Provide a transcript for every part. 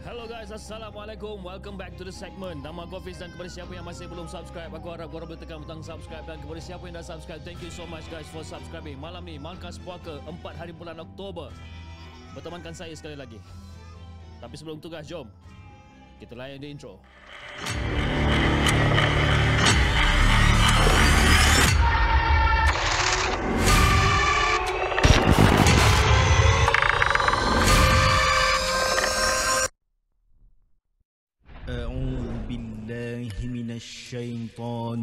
Hello guys, Assalamualaikum. Welcome back to the segment. Nama aku Hafiz dan kepada siapa yang masih belum subscribe Aku harap korang boleh tekan butang subscribe. Dan kepada siapa yang dah subscribe Thank you so much guys for subscribing. Malam ni, Markas Puaka 4 hari bulan Oktober. Bertemankan saya sekali lagi. Tapi sebelum tu guys, jom. Kita layan di intro Intro.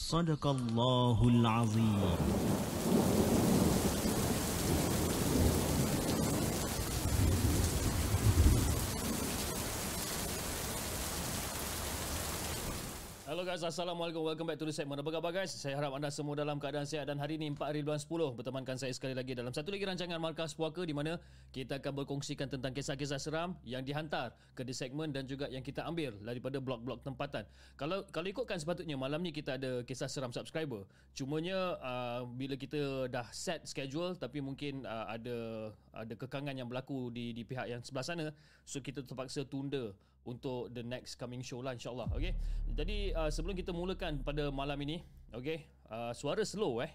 صدق الله العظيم. Guys, Assalamualaikum. Welcome back to the segment. Apa khabar guys? Saya harap anda semua dalam keadaan sihat dan hari ini 4 hari bulan 10 bertemankan saya sekali lagi dalam satu lagi rancangan Markas Puaka di mana kita akan berkongsikan tentang kisah-kisah seram yang dihantar ke di segmen dan juga yang kita ambil daripada blog-blog tempatan. Kalau kalau ikutkan sepatutnya malam ni kita ada kisah seram subscriber. Cumanya uh, bila kita dah set schedule tapi mungkin uh, ada ada kekangan yang berlaku di di pihak yang sebelah sana so kita terpaksa tunda untuk the next coming show lah insyaAllah okay? Jadi uh, sebelum kita mulakan pada malam ini okay? uh, Suara slow eh?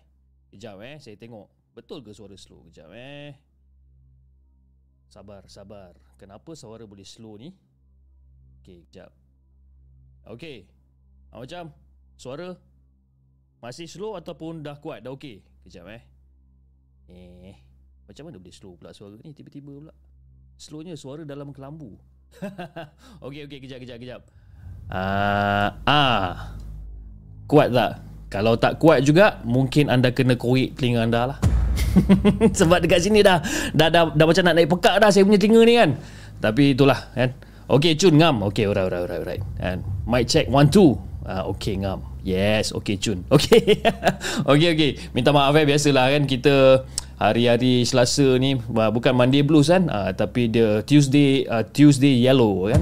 Kejap eh? Saya tengok. Betul ke suara slow? Kejap eh? Sabar sabar. Kenapa suara boleh slow ni? Okay kejap. Okay uh, Macam Suara Masih slow ataupun dah kuat? Dah okay Kejap eh? Eh Macam mana boleh slow pula suara ni? Tiba-tiba pula. Slownya suara dalam kelambu okey okey kejap kejap kejap. Ah uh, ah. Kuat tak? Kalau tak kuat juga mungkin anda kena korek telinga anda lah. Sebab dekat sini dah, dah dah dah macam nak naik pekak dah saya punya telinga ni kan. Tapi itulah kan. Okey Cun ngam. Okey alright alright alright alright. And mic check 1 2. Ah okey ngam. Yes, okey Cun. Okey. okey okey. Minta maaf eh biasalah kan kita hari-hari Selasa ni bukan Monday Blues kan uh, tapi dia Tuesday uh, Tuesday Yellow kan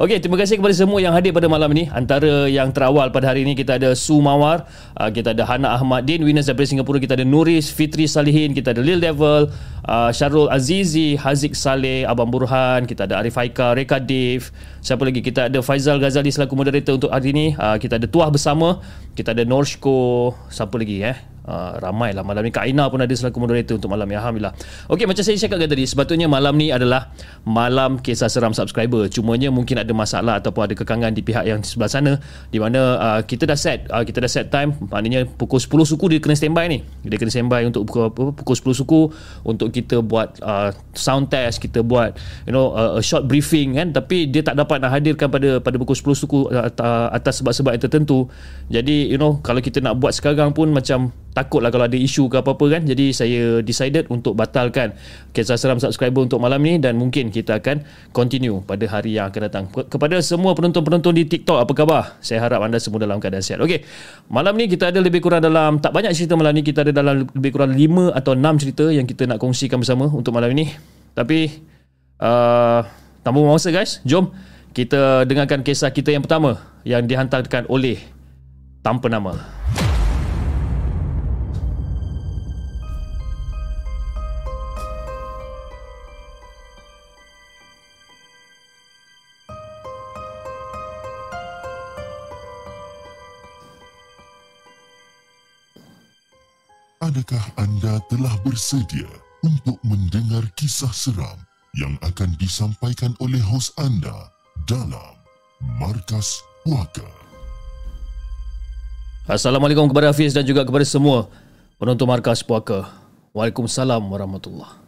Okey, terima kasih kepada semua yang hadir pada malam ini. Antara yang terawal pada hari ini kita ada Su Mawar, uh, kita ada Hana Ahmad Din, winners daripada Singapura, kita ada Nuris Fitri Salihin, kita ada Lil Devil, uh, Syarul Azizi, Haziq Saleh, Abang Burhan, kita ada Arif Haika, Reka Dave. Siapa lagi? Kita ada Faizal Ghazali selaku moderator untuk hari ini. Uh, kita ada Tuah bersama, kita ada Norshko, siapa lagi eh? Uh, ramai lah. Malam ni Kak Aina pun ada selaku moderator untuk malam ni. Alhamdulillah. Okey macam saya cakap tadi Sepatutnya malam ni adalah Malam kisah seram subscriber. Cumanya mungkin ada masalah Ataupun ada kekangan di pihak yang sebelah sana Di mana uh, kita dah set uh, Kita dah set time. Maknanya pukul 10 suku dia kena standby ni. Dia kena standby untuk pukul, pukul 10 suku Untuk kita buat uh, sound test Kita buat you know uh, a short briefing kan. Tapi dia tak dapat nak hadirkan pada pada pukul 10 suku Atas sebab-sebab yang tertentu. Jadi you know Kalau kita nak buat sekarang pun macam takutlah kalau ada isu ke apa-apa kan. Jadi saya decided untuk batalkan kisah seram subscriber untuk malam ni dan mungkin kita akan continue pada hari yang akan datang. Kepada semua penonton-penonton di TikTok apa khabar? Saya harap anda semua dalam keadaan sihat. Okey malam ni kita ada lebih kurang dalam tak banyak cerita malam ni kita ada dalam lebih kurang 5 atau 6 cerita yang kita nak kongsikan bersama untuk malam ini. Tapi uh, tanpa masa guys. Jom kita dengarkan kisah kita yang pertama yang dihantarkan oleh tanpa nama. Adakah anda telah bersedia untuk mendengar kisah seram yang akan disampaikan oleh hos anda dalam Markas Puaka? Assalamualaikum kepada Hafiz dan juga kepada semua penonton markas puaka. Waalaikumsalam warahmatullahi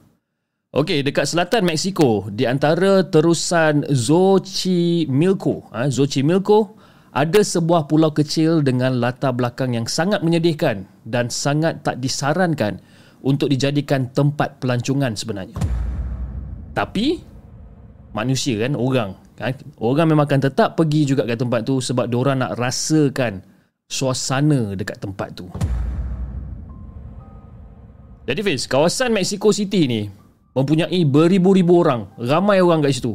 Okey, dekat selatan Mexico, di antara terusan Xochimilco, ha, Xochimilco, ada sebuah pulau kecil dengan latar belakang yang sangat menyedihkan dan sangat tak disarankan untuk dijadikan tempat pelancongan sebenarnya. Tapi, manusia kan, orang, kan, orang memang akan tetap pergi juga ke tempat tu sebab diorang nak rasakan suasana dekat tempat tu. Jadi Fiz, kawasan Mexico City ni mempunyai beribu-ribu orang, ramai orang kat situ.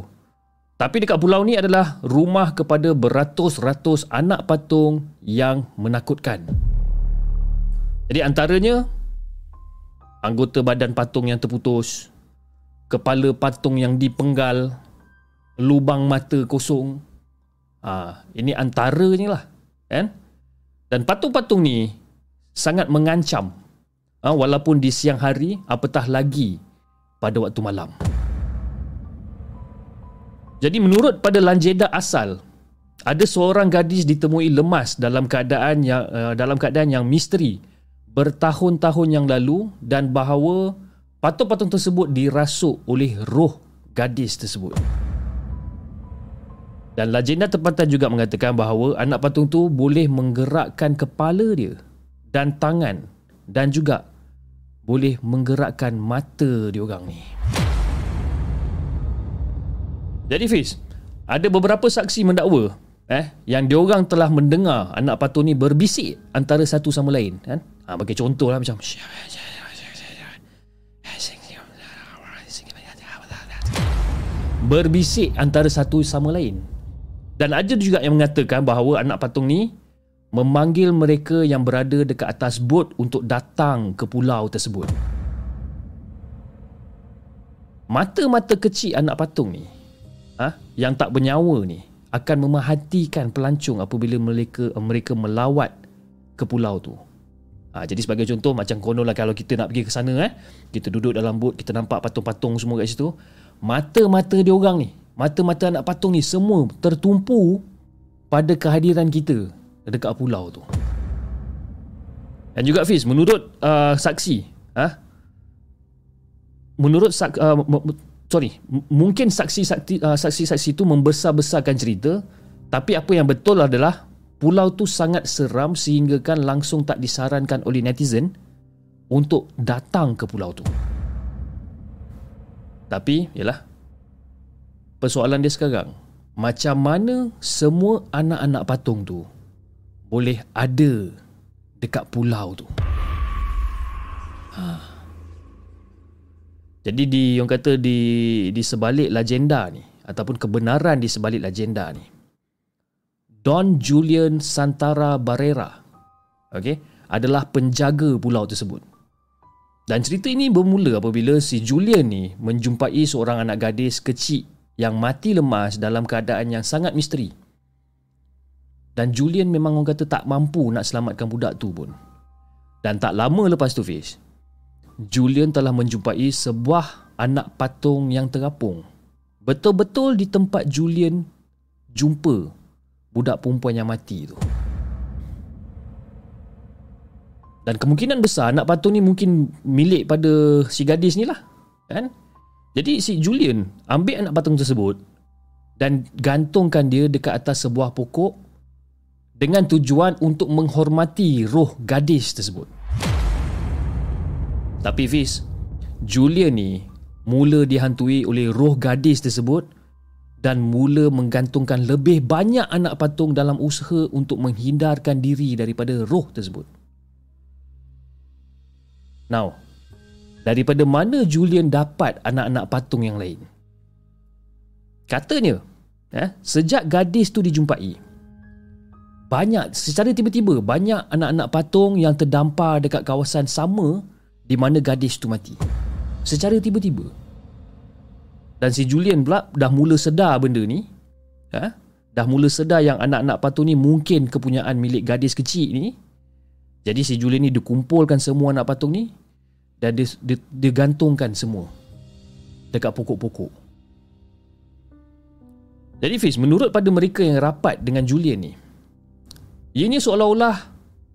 Tapi dekat pulau ni adalah rumah kepada beratus-ratus anak patung yang menakutkan. Jadi antaranya anggota badan patung yang terputus, kepala patung yang dipenggal, lubang mata kosong. Ha, ini antaranya lah, kan? Dan patung-patung ni sangat mengancam. Ha, walaupun di siang hari, apatah lagi pada waktu malam. Jadi menurut pada lanjeda asal, ada seorang gadis ditemui lemas dalam keadaan yang uh, dalam keadaan yang misteri bertahun-tahun yang lalu dan bahawa patung-patung tersebut dirasuk oleh roh gadis tersebut. Dan legenda tempatan juga mengatakan bahawa anak patung tu boleh menggerakkan kepala dia dan tangan dan juga boleh menggerakkan mata diorang ni. Jadi Fiz, ada beberapa saksi mendakwa eh yang diorang telah mendengar anak patung ni berbisik antara satu sama lain kan. Ha bagi contoh lah macam berbisik antara satu sama lain. Dan ada juga yang mengatakan bahawa anak patung ni memanggil mereka yang berada dekat atas bot untuk datang ke pulau tersebut. Mata-mata kecil anak patung ni, yang tak bernyawa ni, akan memerhatikan pelancong apabila mereka mereka melawat ke pulau tu. Ha, jadi sebagai contoh macam konon lah kalau kita nak pergi ke sana eh, kita duduk dalam bot, kita nampak patung-patung semua kat situ, mata-mata dia orang ni, mata-mata anak patung ni semua tertumpu pada kehadiran kita dekat pulau tu. Dan juga Fiz, menurut uh, saksi, ha? menurut sak, uh, sorry, mungkin saksi-saksi uh, saksi-saksi itu membesar-besarkan cerita, tapi apa yang betul adalah pulau tu sangat seram sehingga kan langsung tak disarankan oleh netizen untuk datang ke pulau tu. Tapi, yalah, persoalan dia sekarang, macam mana semua anak-anak patung tu boleh ada dekat pulau tu. Ha. Jadi di yang kata di di sebalik legenda ni ataupun kebenaran di sebalik legenda ni. Don Julian Santara Barrera okey adalah penjaga pulau tersebut. Dan cerita ini bermula apabila si Julian ni menjumpai seorang anak gadis kecil yang mati lemas dalam keadaan yang sangat misteri. Dan Julian memang orang kata tak mampu nak selamatkan budak tu pun. Dan tak lama lepas tu Fish, Julian telah menjumpai sebuah anak patung yang terapung. Betul-betul di tempat Julian jumpa budak perempuan yang mati tu. Dan kemungkinan besar anak patung ni mungkin milik pada si gadis ni lah. Kan? Jadi si Julian ambil anak patung tersebut dan gantungkan dia dekat atas sebuah pokok dengan tujuan untuk menghormati roh gadis tersebut. Tapi Fiz, Julia ni mula dihantui oleh roh gadis tersebut dan mula menggantungkan lebih banyak anak patung dalam usaha untuk menghindarkan diri daripada roh tersebut. Now, daripada mana Julian dapat anak-anak patung yang lain? Katanya, eh, sejak gadis tu dijumpai, banyak secara tiba-tiba banyak anak-anak patung yang terdampar dekat kawasan sama di mana gadis tu mati. Secara tiba-tiba. Dan si Julian pula dah mula sedar benda ni. Ha? Dah mula sedar yang anak-anak patung ni mungkin kepunyaan milik gadis kecil ni. Jadi si Julian ni dikumpulkan semua anak patung ni dan dia, dia, dia gantungkan semua dekat pokok-pokok. Jadi Fiz, menurut pada mereka yang rapat dengan Julian ni, Ianya seolah-olah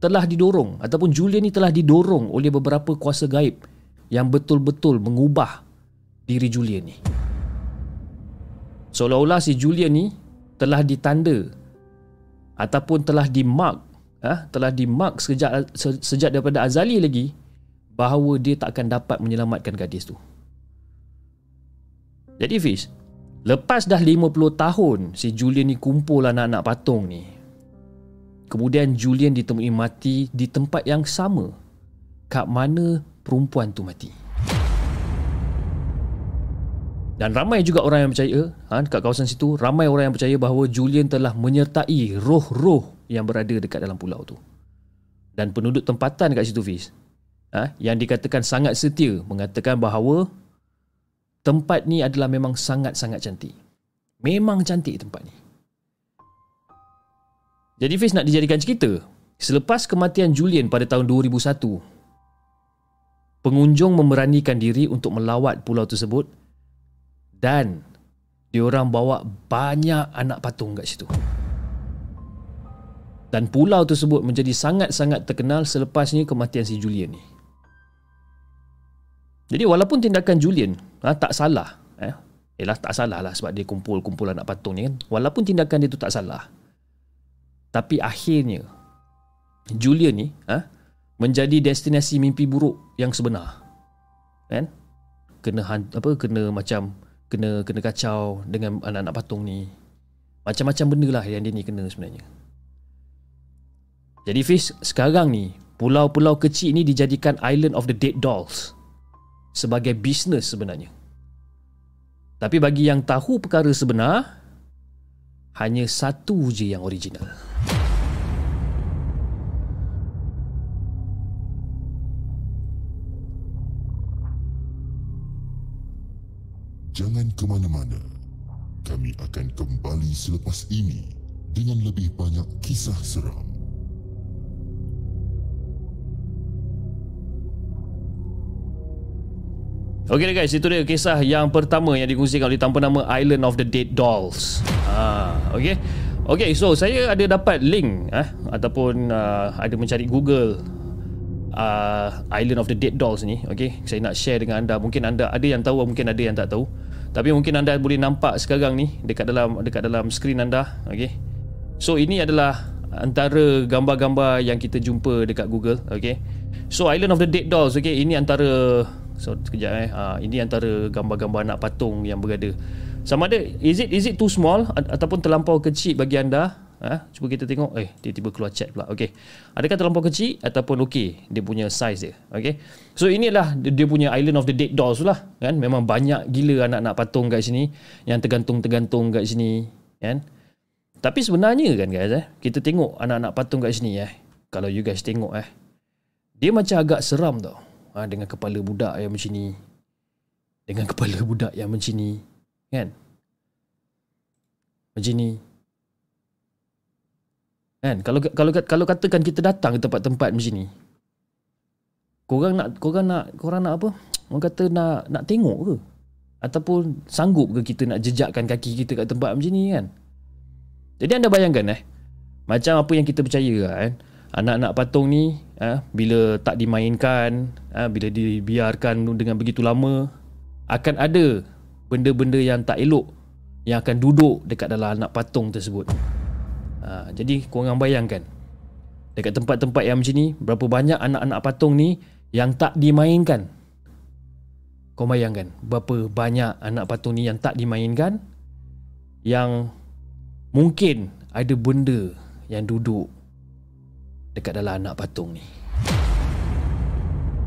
telah didorong ataupun Julian ni telah didorong oleh beberapa kuasa gaib yang betul-betul mengubah diri Julian ni. Seolah-olah si Julian ni telah ditanda ataupun telah dimark ha, telah dimark sejak sejak daripada azali lagi bahawa dia tak akan dapat menyelamatkan gadis tu. Jadi Fish, lepas dah 50 tahun si Julian ni kumpul anak-anak patung ni. Kemudian Julian ditemui mati di tempat yang sama. Kat mana perempuan tu mati. Dan ramai juga orang yang percaya ha, Dekat kawasan situ Ramai orang yang percaya bahawa Julian telah menyertai roh-roh Yang berada dekat dalam pulau tu. Dan penduduk tempatan dekat situ Fiz ha, Yang dikatakan sangat setia Mengatakan bahawa Tempat ni adalah memang sangat-sangat cantik. Memang cantik tempat ni Jadi Fiz nak dijadikan cerita Selepas kematian Julian pada tahun 2001 Pengunjung memberanikan diri untuk melawat pulau tersebut dan diorang bawa banyak anak patung kat situ. Dan pulau tersebut menjadi sangat-sangat terkenal selepasnya kematian si Julian ni. Jadi walaupun tindakan Julian ha, tak salah, eh, Yelah tak salah lah sebab dia kumpul-kumpul anak patung ni kan. Walaupun tindakan dia tu tak salah. Tapi akhirnya Julian ni ha, menjadi destinasi mimpi buruk yang sebenar. Kan? Kena apa kena macam kena kena kacau dengan anak-anak patung ni. Macam-macam benda lah yang dia ni kena sebenarnya. Jadi Fish, sekarang ni pulau-pulau kecil ni dijadikan Island of the Dead Dolls sebagai bisnes sebenarnya. Tapi bagi yang tahu perkara sebenar, hanya satu je yang original. Jangan ke mana-mana. Kami akan kembali selepas ini dengan lebih banyak kisah seram. Okay guys, itu dia kisah yang pertama yang dikongsikan oleh tanpa nama Island of the Dead Dolls. Ha, okay. Okay, so saya ada dapat link eh, ataupun uh, ada mencari Google uh, Island of the Dead Dolls ni. Okay, saya nak share dengan anda. Mungkin anda ada yang tahu, mungkin ada yang tak tahu. Tapi mungkin anda boleh nampak sekarang ni dekat dalam dekat dalam skrin anda, okey. So ini adalah antara gambar-gambar yang kita jumpa dekat Google, okey. So Island of the Dead Dolls, okey, ini antara so sekejap eh. Ha, ini antara gambar-gambar anak patung yang berada. Sama ada is it is it too small ataupun terlampau kecil bagi anda? Ha? Cuba kita tengok. Eh tiba-tiba keluar chat pula. Okay Adakah terlampau kecil Ataupun okay Dia punya size dia. Okay So inilah Dia punya Island of the Dead Dolls lah kan? Memang banyak gila Anak-anak patung kat sini Yang tergantung-tergantung kat sini Kan? Tapi sebenarnya kan guys eh, Kita tengok Anak-anak patung kat sini eh. Kalau you guys tengok eh Dia macam agak seram tau ha, Dengan kepala budak yang macam ni Dengan kepala budak yang macam ni Kan Macam ni Kan? Kalau kalau kalau katakan kita datang ke tempat-tempat macam ni. Korang nak korang nak korang nak apa? Orang kata nak nak tengok ke? Ataupun sanggup ke kita nak jejakkan kaki kita kat tempat macam ni kan? Jadi anda bayangkan eh. Macam apa yang kita percaya kan? Anak-anak patung ni eh, bila tak dimainkan, eh, bila dibiarkan dengan begitu lama akan ada benda-benda yang tak elok yang akan duduk dekat dalam anak patung tersebut. Ha, jadi korang bayangkan Dekat tempat-tempat yang macam ni Berapa banyak anak-anak patung ni Yang tak dimainkan? Kau bayangkan Berapa banyak anak patung ni yang tak dimainkan? Yang Mungkin ada benda Yang duduk Dekat dalam anak patung ni.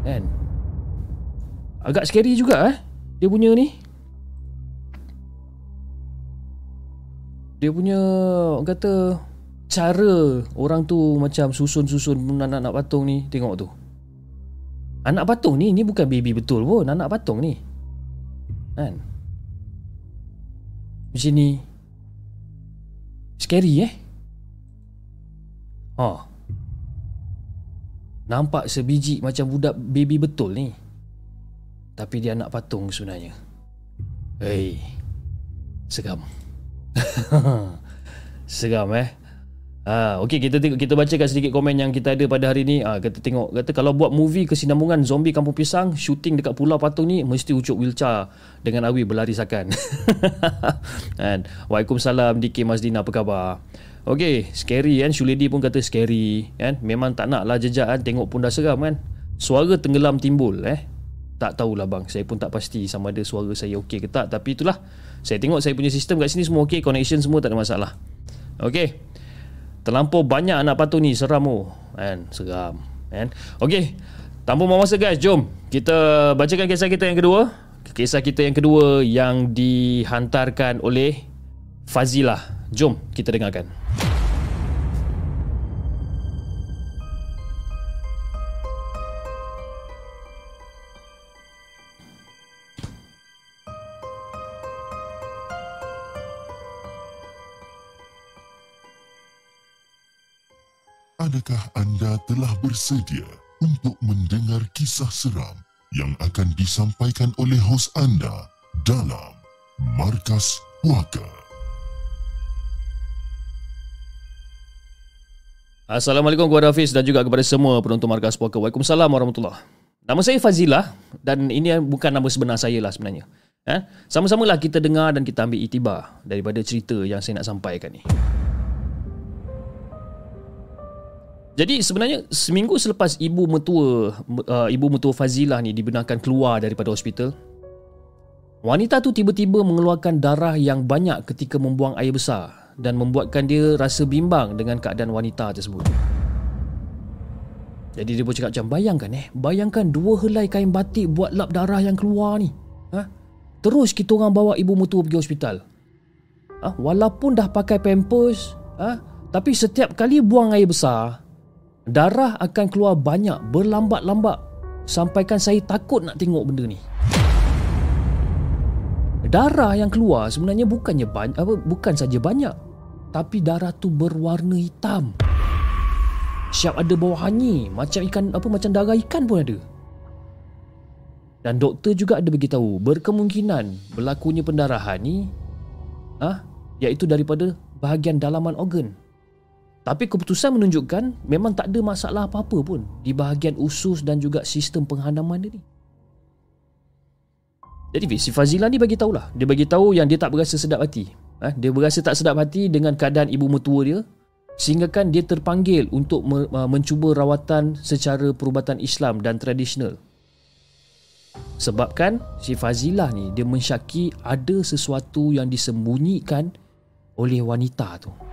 Kan? Agak scary juga eh? Dia punya ni. Dia punya Kata cara orang tu macam susun-susun anak-anak patung ni. Tengok tu. Anak patung ni ni bukan baby betul pun. Anak patung ni. Kan? Macam ni. Scary eh? Ha nampak sebiji macam budak baby betul ni tapi dia anak patung sebenarnya hei seram seram eh Ah, okey kita tengok kita bacakan sedikit komen yang kita ada pada hari ni. Ah, kita tengok kata kalau buat movie kesinambungan zombie kampung pisang, shooting dekat Pulau Patung ni mesti ucuk wheelchair dengan Awi berlari sakan. And Waalaikumsalam DK Mazdina apa khabar? Okey, scary kan Shuledi pun kata scary kan. Memang tak nak lah jejak kan tengok pun dah seram kan. Suara tenggelam timbul eh. Tak tahulah bang, saya pun tak pasti sama ada suara saya okey ke tak tapi itulah. Saya tengok saya punya sistem kat sini semua okey, connection semua tak ada masalah. Okey. Terlampau banyak anak patung ni Seram oh Kan Seram Kan Okay Tanpa masa guys Jom Kita bacakan kisah kita yang kedua Kisah kita yang kedua Yang dihantarkan oleh Fazilah Jom kita dengarkan Adakah anda telah bersedia untuk mendengar kisah seram yang akan disampaikan oleh hos anda dalam Markas Puaka? Assalamualaikum kepada Hafiz dan juga kepada semua penonton Markas Puaka. Waalaikumsalam warahmatullahi Nama saya Fazilah dan ini bukan nama sebenar saya lah sebenarnya. Eh? Sama-samalah kita dengar dan kita ambil itibar daripada cerita yang saya nak sampaikan ni. Jadi sebenarnya seminggu selepas ibu mertua uh, ibu mertua Fazilah ni dibenarkan keluar daripada hospital, wanita tu tiba-tiba mengeluarkan darah yang banyak ketika membuang air besar dan membuatkan dia rasa bimbang dengan keadaan wanita tersebut. Jadi dia pun cakap macam bayangkan eh, bayangkan dua helai kain batik buat lap darah yang keluar ni. Ha? Terus kita orang bawa ibu mertua pergi hospital. Ha? Walaupun dah pakai pampers, ha? tapi setiap kali buang air besar, Darah akan keluar banyak berlambat-lambat sampaikan saya takut nak tengok benda ni. Darah yang keluar sebenarnya bukannya banyak apa bukan saja banyak tapi darah tu berwarna hitam. Siap ada bau hanyir macam ikan apa macam darah ikan pun ada. Dan doktor juga ada beritahu berkemungkinan berlakunya pendarahan ni ah iaitu daripada bahagian dalaman organ tapi keputusan menunjukkan memang tak ada masalah apa-apa pun di bahagian usus dan juga sistem penghadaman dia ni. Jadi si Fazila ni bagi tahulah. Dia bagi tahu yang dia tak berasa sedap hati. Ha? Dia berasa tak sedap hati dengan keadaan ibu mertua dia sehingga kan dia terpanggil untuk mencuba rawatan secara perubatan Islam dan tradisional. Sebabkan si Fazilah ni dia mensyaki ada sesuatu yang disembunyikan oleh wanita tu.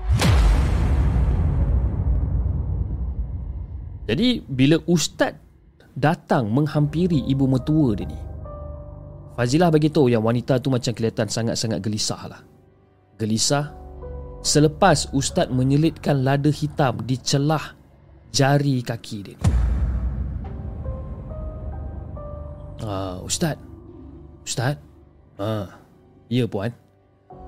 Jadi bila ustaz datang menghampiri ibu mertua dia ni Fazilah bagi tahu yang wanita tu macam kelihatan sangat-sangat gelisah lah. Gelisah selepas ustaz menyelitkan lada hitam di celah jari kaki dia ni. Ah, ustaz. Ustaz. Ah, ya puan.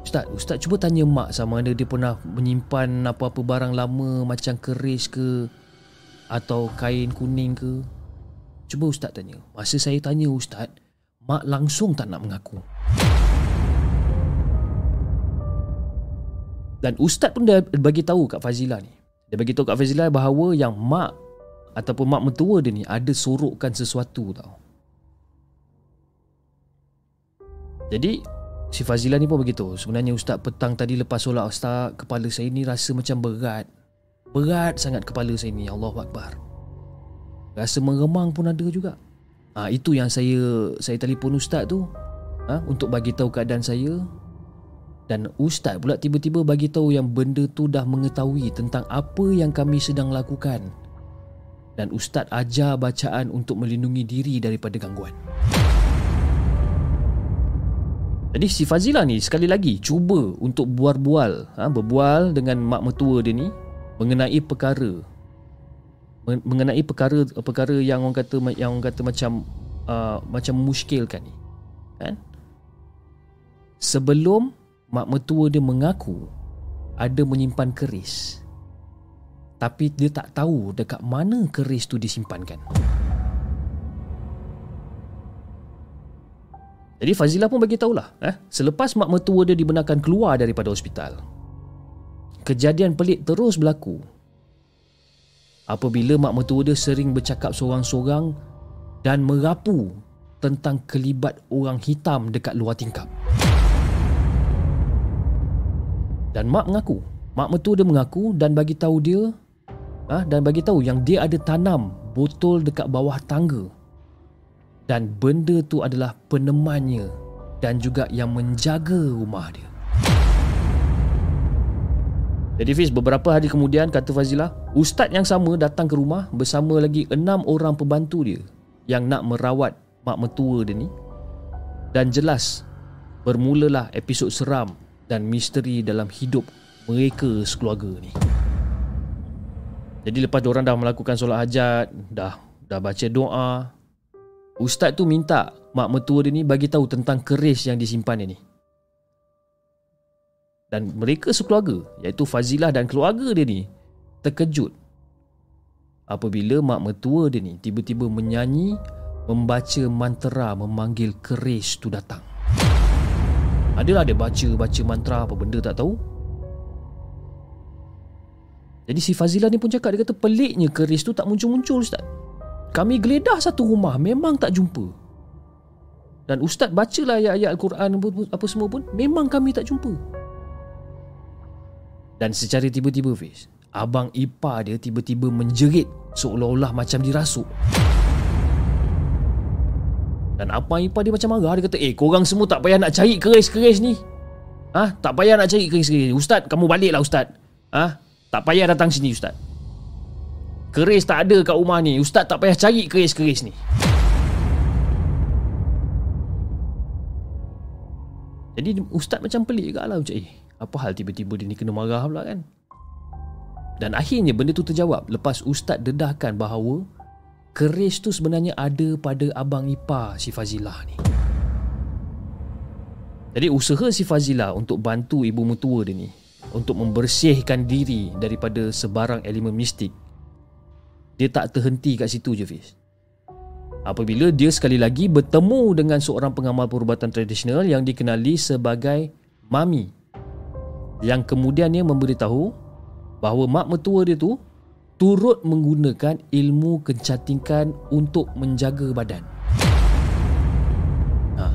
Ustaz, ustaz cuba tanya mak sama ada dia pernah menyimpan apa-apa barang lama macam keris ke atau kain kuning ke? Cuba ustaz tanya. Masa saya tanya ustaz, mak langsung tak nak mengaku. Dan ustaz pun dah bagi tahu kat Fazila ni. Dia bagi tahu kat Fazila bahawa yang mak ataupun mak mentua dia ni ada sorokkan sesuatu tau. Jadi si Fazila ni pun begitu. Sebenarnya ustaz petang tadi lepas solat ustaz, kepala saya ni rasa macam berat. Berat sangat kepala saya ni Allah Akbar. Rasa meremang pun ada juga. Ha, Itu yang saya Saya telefon ustaz tu ha, Untuk bagi tahu keadaan saya. Dan ustaz pula tiba-tiba bagi tahu Yang benda tu dah mengetahui Tentang apa yang kami sedang lakukan. Dan ustaz ajar bacaan Untuk melindungi diri daripada gangguan. Jadi si Fazila ni sekali lagi cuba untuk bual-bual ha, Berbual dengan mak mertua dia ni mengenai perkara. Mengenai perkara perkara yang orang kata yang orang kata macam uh, macam muskilkan ni. Kan? Sebelum mak mertua dia mengaku ada menyimpan keris. Tapi dia tak tahu dekat mana keris tu disimpankan. Jadi Fazilah pun bagi tahulah eh? Selepas mak mertua dia dibenarkan keluar daripada hospital kejadian pelik terus berlaku. Apabila mak mertua dia sering bercakap seorang-seorang dan merapu tentang kelibat orang hitam dekat luar tingkap. Dan mak mengaku, mak mertua dia mengaku dan bagi tahu dia ah dan bagi tahu yang dia ada tanam botol dekat bawah tangga. Dan benda tu adalah penemannya dan juga yang menjaga rumah dia. Jadi Fiz, beberapa hari kemudian kata Fazilah, ustaz yang sama datang ke rumah bersama lagi enam orang pembantu dia yang nak merawat mak mertua dia ni. Dan jelas, bermulalah episod seram dan misteri dalam hidup mereka sekeluarga ni. Jadi lepas orang dah melakukan solat hajat, dah dah baca doa, ustaz tu minta mak mertua dia ni bagi tahu tentang keris yang disimpan dia ni. Dan mereka sekeluarga, iaitu Fazilah dan keluarga dia ni, terkejut apabila mak mertua dia ni tiba-tiba menyanyi membaca mantra memanggil keris tu datang. Adalah dia baca-baca mantra apa benda tak tahu. Jadi si Fazilah ni pun cakap dia kata peliknya keris tu tak muncul-muncul ustaz. Kami geledah satu rumah memang tak jumpa. Dan ustaz bacalah ayat-ayat Al-Quran apa semua pun memang kami tak jumpa. Dan secara tiba-tiba Fiz, abang ipar dia tiba-tiba menjerit seolah-olah macam dirasuk. Dan apa ipar dia macam marah. Dia kata Eh korang semua tak payah nak cari keris-keris ni. Ha? Tak payah nak cari keris-keris Ustaz kamu baliklah Ustaz. Ha? Tak payah datang sini Ustaz. Keris tak ada kat rumah ni. Ustaz tak payah cari keris-keris ni. Jadi Ustaz macam pelik juga lah Macam eh Apa hal tiba-tiba dia ni kena marah pula kan Dan akhirnya benda tu terjawab Lepas Ustaz dedahkan bahawa keris tu sebenarnya ada pada abang ipar si Fazilah ni. Jadi usaha si Fazilah untuk bantu ibu mertua dia ni untuk membersihkan diri daripada sebarang elemen mistik dia tak terhenti kat situ je Fiz. Apabila dia sekali lagi bertemu dengan seorang pengamal perubatan tradisional yang dikenali sebagai Mami yang kemudiannya memberitahu bahawa mak mertua dia tu turut menggunakan ilmu kecantikan untuk menjaga badan. Ha.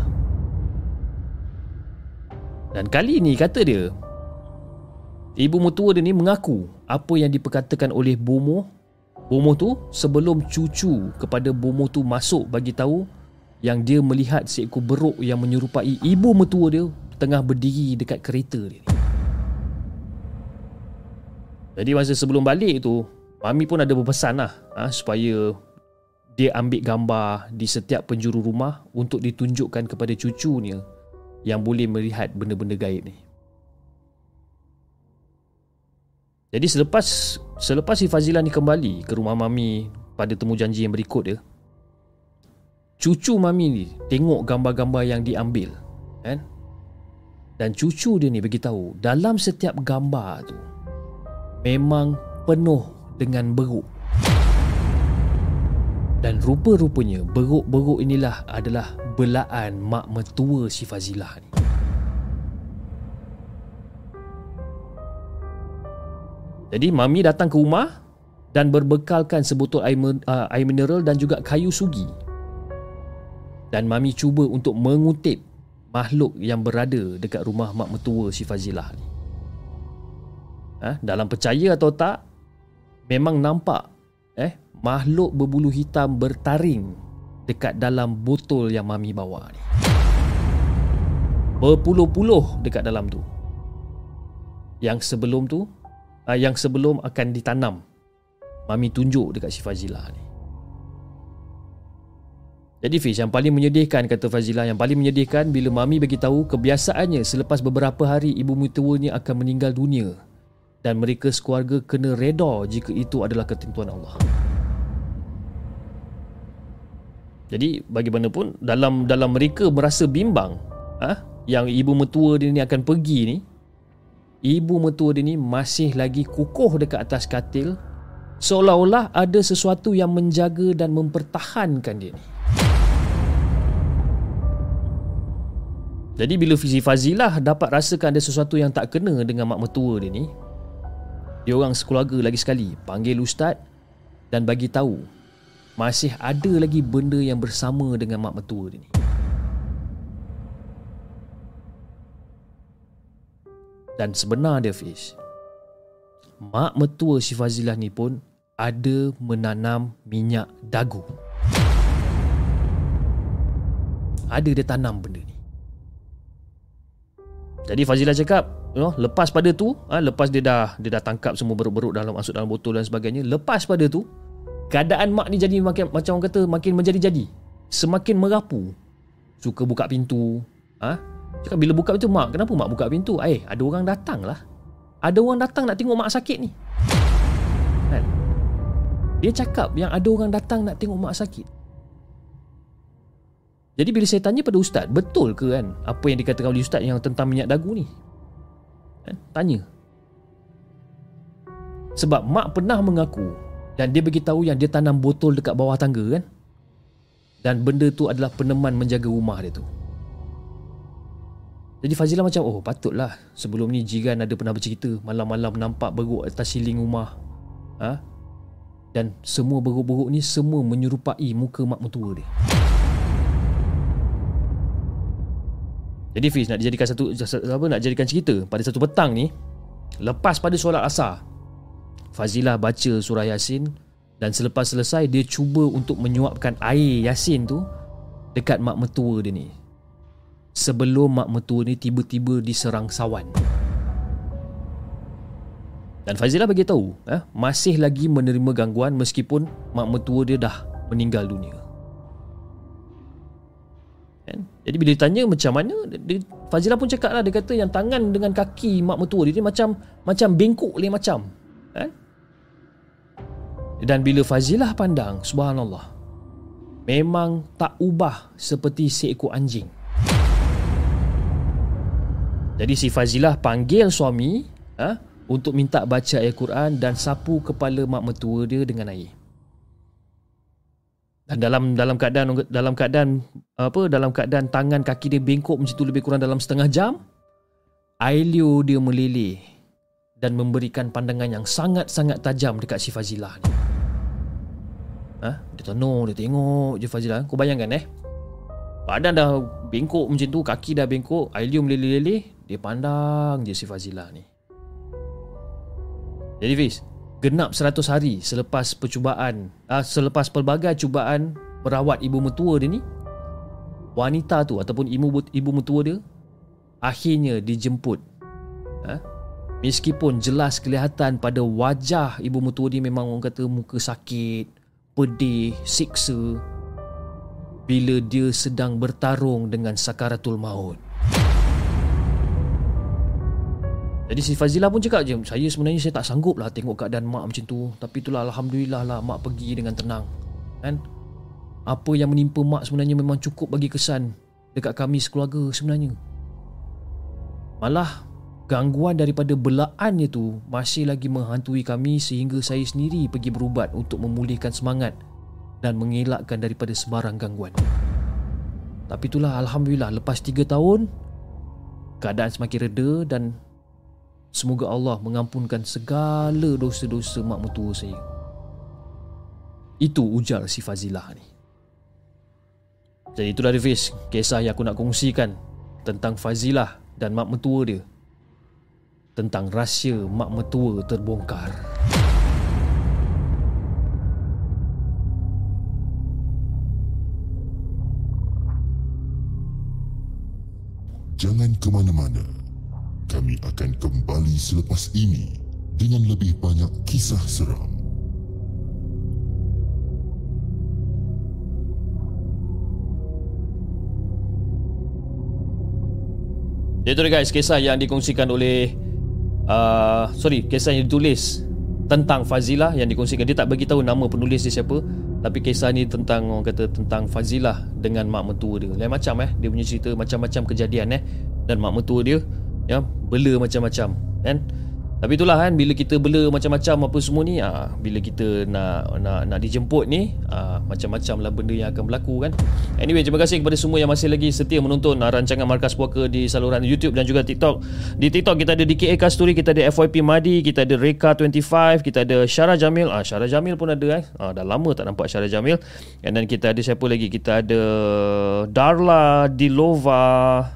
Dan kali ini kata dia, ibu mertua dia ni mengaku apa yang diperkatakan oleh Bomo. Bomo tu sebelum cucu kepada Bomo tu masuk bagi tahu yang dia melihat seekor beruk yang menyerupai ibu mertua dia tengah berdiri dekat kereta dia. Jadi masa sebelum balik tu Mami pun ada berpesan lah ha, supaya dia ambil gambar di setiap penjuru rumah untuk ditunjukkan kepada cucunya yang boleh melihat benda-benda gaib ni. Jadi selepas selepas si Fazila ni kembali ke rumah Mami pada temu janji yang berikut dia, cucu Mami ni tengok gambar-gambar yang diambil kan? Dan cucu dia ni beritahu dalam setiap gambar tu memang penuh dengan beruk. Dan rupa-rupanya beruk-beruk inilah adalah belaan mak mertua si Fazilah ni. Jadi mami datang ke rumah dan berbekalkan sebotol air, uh, air mineral dan juga kayu sugi. Dan mami cuba untuk mengutip makhluk yang berada dekat rumah mak mertua si Fazilah ni. Ha? Dalam percaya atau tak, memang nampak eh makhluk berbulu hitam bertaring dekat dalam botol yang mami bawa ni. Berpuluh-puluh dekat dalam tu. Yang sebelum tu, uh, yang sebelum akan ditanam. Mami tunjuk dekat si Fazila ni. Jadi Fiz, yang paling menyedihkan kata Fazila, yang paling menyedihkan bila Mami bagi tahu kebiasaannya selepas beberapa hari ibu mutuanya akan meninggal dunia dan mereka sekeluarga kena reda jika itu adalah ketentuan Allah. Jadi bagaimanapun dalam dalam mereka merasa bimbang ah ha, yang ibu mertua dia ni akan pergi ni ibu mertua dia ni masih lagi kukuh dekat atas katil seolah-olah ada sesuatu yang menjaga dan mempertahankan dia ni. Jadi bila Fizi Fazilah dapat rasakan ada sesuatu yang tak kena dengan mak mertua dia ni, Dia orang sekeluarga lagi sekali. Panggil ustaz dan bagi tahu masih ada lagi benda yang bersama dengan mak mertua dia ni. Dan sebenar dia Fiz Mak mertua si Fazilah ni pun Ada menanam minyak dagu. Ada dia tanam benda ni. Jadi Fazilah cakap you know, Lepas pada tu ha, Lepas dia dah Dia dah tangkap semua beruk-beruk dalam Masuk dalam botol dan sebagainya Lepas pada tu Keadaan mak ni jadi makin, Macam orang kata Makin menjadi-jadi. Semakin merapu. Suka buka pintu ha? Cakap bila buka pintu Mak kenapa mak buka pintu? Eh ada orang datang lah. Ada orang datang nak tengok mak sakit ni. Kan? Dia cakap yang ada orang datang nak tengok mak sakit. Jadi bila saya tanya pada ustaz Betul ke kan Apa yang dikatakan oleh ustaz Yang tentang minyak dagu ni kan? Tanya Sebab mak pernah mengaku Dan dia beritahu yang dia tanam botol dekat bawah tangga kan Dan benda tu adalah peneman menjaga rumah dia tu jadi Fazilah macam oh patutlah sebelum ni jiran ada pernah bercerita malam-malam nampak beruk atas siling rumah. Ha? Dan semua beruk-beruk ni semua menyerupai muka mak mertua dia. Jadi Fiz nak dijadikan satu apa nak jadikan cerita pada satu petang ni lepas pada solat asar Fazilah baca surah Yasin dan selepas selesai dia cuba untuk menyuapkan air Yasin tu dekat mak mertua dia ni sebelum mak mertua ni tiba-tiba diserang sawan. Dan Fazilah bagi tahu, eh, masih lagi menerima gangguan meskipun mak mertua dia dah meninggal dunia. Jadi bila ditanya macam mana, dia, Fazilah pun cakap lah, dia kata yang tangan dengan kaki mak mertua dia ni macam macam bengkok lain macam. Kan? Dan bila Fazilah pandang, subhanallah, memang tak ubah seperti seekor anjing. Jadi si Fazilah panggil suami ha, untuk minta baca ayat Quran dan sapu kepala mak mertua dia dengan air. Dalam dalam keadaan dalam keadaan apa dalam keadaan tangan kaki dia bengkok macam tu lebih kurang dalam setengah jam, air liu dia meleleh dan memberikan pandangan yang sangat-sangat tajam dekat si Fazilah ni. Ha? Dia tenung, dia tengok je Fazilah. Kau bayangkan eh. Badan dah bengkok macam tu, kaki dah bengkok, air liu meleleh-leleh, dia pandang je si Fazilah ni Jadi Fiz Genap 100 hari selepas percubaan uh, Selepas pelbagai cubaan Merawat ibu mertua dia ni Wanita tu ataupun ibu, ibu mertua dia Akhirnya dijemput ha? Meskipun jelas kelihatan pada wajah ibu mertua dia Memang orang kata muka sakit Pedih, siksa Bila dia sedang bertarung dengan sakaratul maut Jadi si Fazilah pun cakap je Saya sebenarnya saya tak sanggup lah Tengok keadaan mak macam tu. Tapi itulah Alhamdulillah lah Mak pergi dengan tenang. Kan? Apa yang menimpa mak sebenarnya Memang cukup bagi kesan Dekat kami sekeluarga sebenarnya. Malah Gangguan daripada belaan itu Masih lagi menghantui kami Sehingga saya sendiri pergi berubat Untuk memulihkan semangat Dan mengelakkan daripada sebarang gangguan. Tapi itulah Alhamdulillah Lepas 3 tahun Keadaan semakin reda Dan Semoga Allah mengampunkan segala dosa-dosa mak mertua saya. Itu ujar si Fazilah ni. Jadi itulah Hafiz, kisah yang aku nak kongsikan tentang Fazilah dan mak mertua dia. Tentang rahsia mak mertua terbongkar. Jangan ke mana-mana kami akan kembali selepas ini dengan lebih banyak kisah seram. Itu dia guys, kisah yang dikongsikan oleh uh, Sorry, kisah yang ditulis Tentang Fazilah yang dikongsikan. Dia tak bagi tahu nama penulis dia siapa Tapi kisah ni tentang Orang kata tentang Fazilah Dengan mak mentua dia. Lain macam eh Dia punya cerita macam-macam kejadian eh Dan mak mentua dia ya bela macam-macam kan Tapi itulah kan bila kita bela macam-macam apa semua ni ah bila kita nak nak nak dijemput ni ah macam-macam lah benda yang akan berlaku kan. Anyway, terima kasih kepada semua yang masih lagi setia menonton ah, rancangan Markas Puaka di saluran YouTube dan juga TikTok. Di TikTok kita ada DKA Kasturi, kita ada FYP Madi, kita ada Reka 25, kita ada Syara Jamil. Ah Syara Jamil pun ada eh. Ah dah lama tak nampak Syara Jamil. And then kita ada siapa lagi? Kita ada Darla Dilova.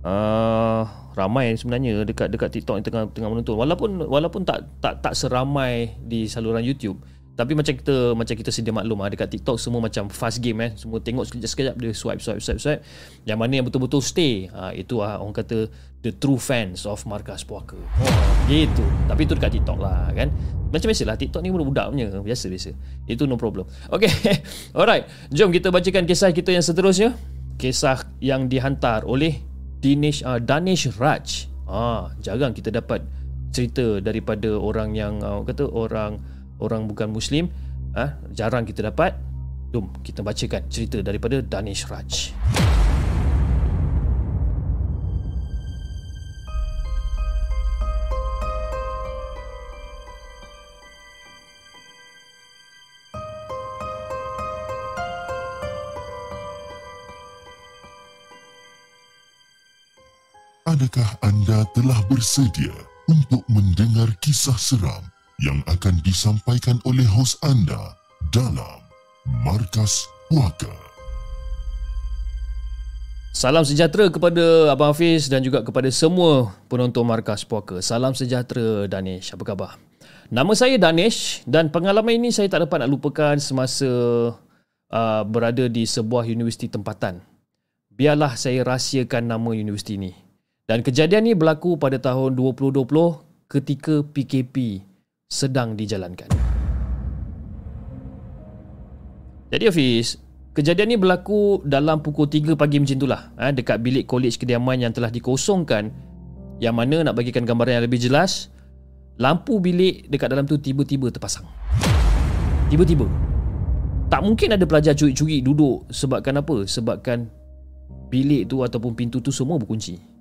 Ah ramai sebenarnya dekat dekat TikTok yang tengah tengah menonton. Walaupun walaupun tak tak tak seramai di saluran YouTube tapi macam kita macam kita sedia maklum ah dekat TikTok semua macam fast game eh. Semua tengok sekejap-sekejap dia swipe swipe swipe swipe. Yang mana yang betul-betul stay ha, itu ah orang kata the true fans of Markas Puaka. Oh, gitu. Tapi itu dekat TikTok lah kan. Macam biasalah TikTok ni budak-budak punya biasa-biasa. Itu no problem. Okay alright. Jom kita bacakan kisah kita yang seterusnya. Kisah yang dihantar oleh Dinesh uh, Danish Raj. Ah, jarang kita dapat cerita daripada orang yang uh, kata orang orang bukan muslim. Ah, jarang kita dapat. Jom kita bacakan cerita daripada Danish Raj. Adakah anda telah bersedia untuk mendengar kisah seram yang akan disampaikan oleh hos anda dalam Markas Puaka? Salam sejahtera kepada Abang Hafiz dan juga kepada semua penonton Markas Puaka. Salam sejahtera Danish. Apa khabar? Nama saya Danish dan pengalaman ini saya tak dapat nak lupakan semasa uh, berada di sebuah universiti tempatan. Biarlah saya rahsiakan nama universiti ini. Dan kejadian ini berlaku pada tahun 2020 ketika PKP sedang dijalankan. Jadi Hafiz, kejadian ini berlaku dalam pukul 3 pagi macam itulah eh, dekat bilik kolej kediaman yang telah dikosongkan yang mana nak bagikan gambaran yang lebih jelas lampu bilik dekat dalam tu tiba-tiba terpasang. Tiba-tiba. Tak mungkin ada pelajar curi-curi duduk sebabkan apa? Sebabkan bilik tu ataupun pintu tu semua berkunci.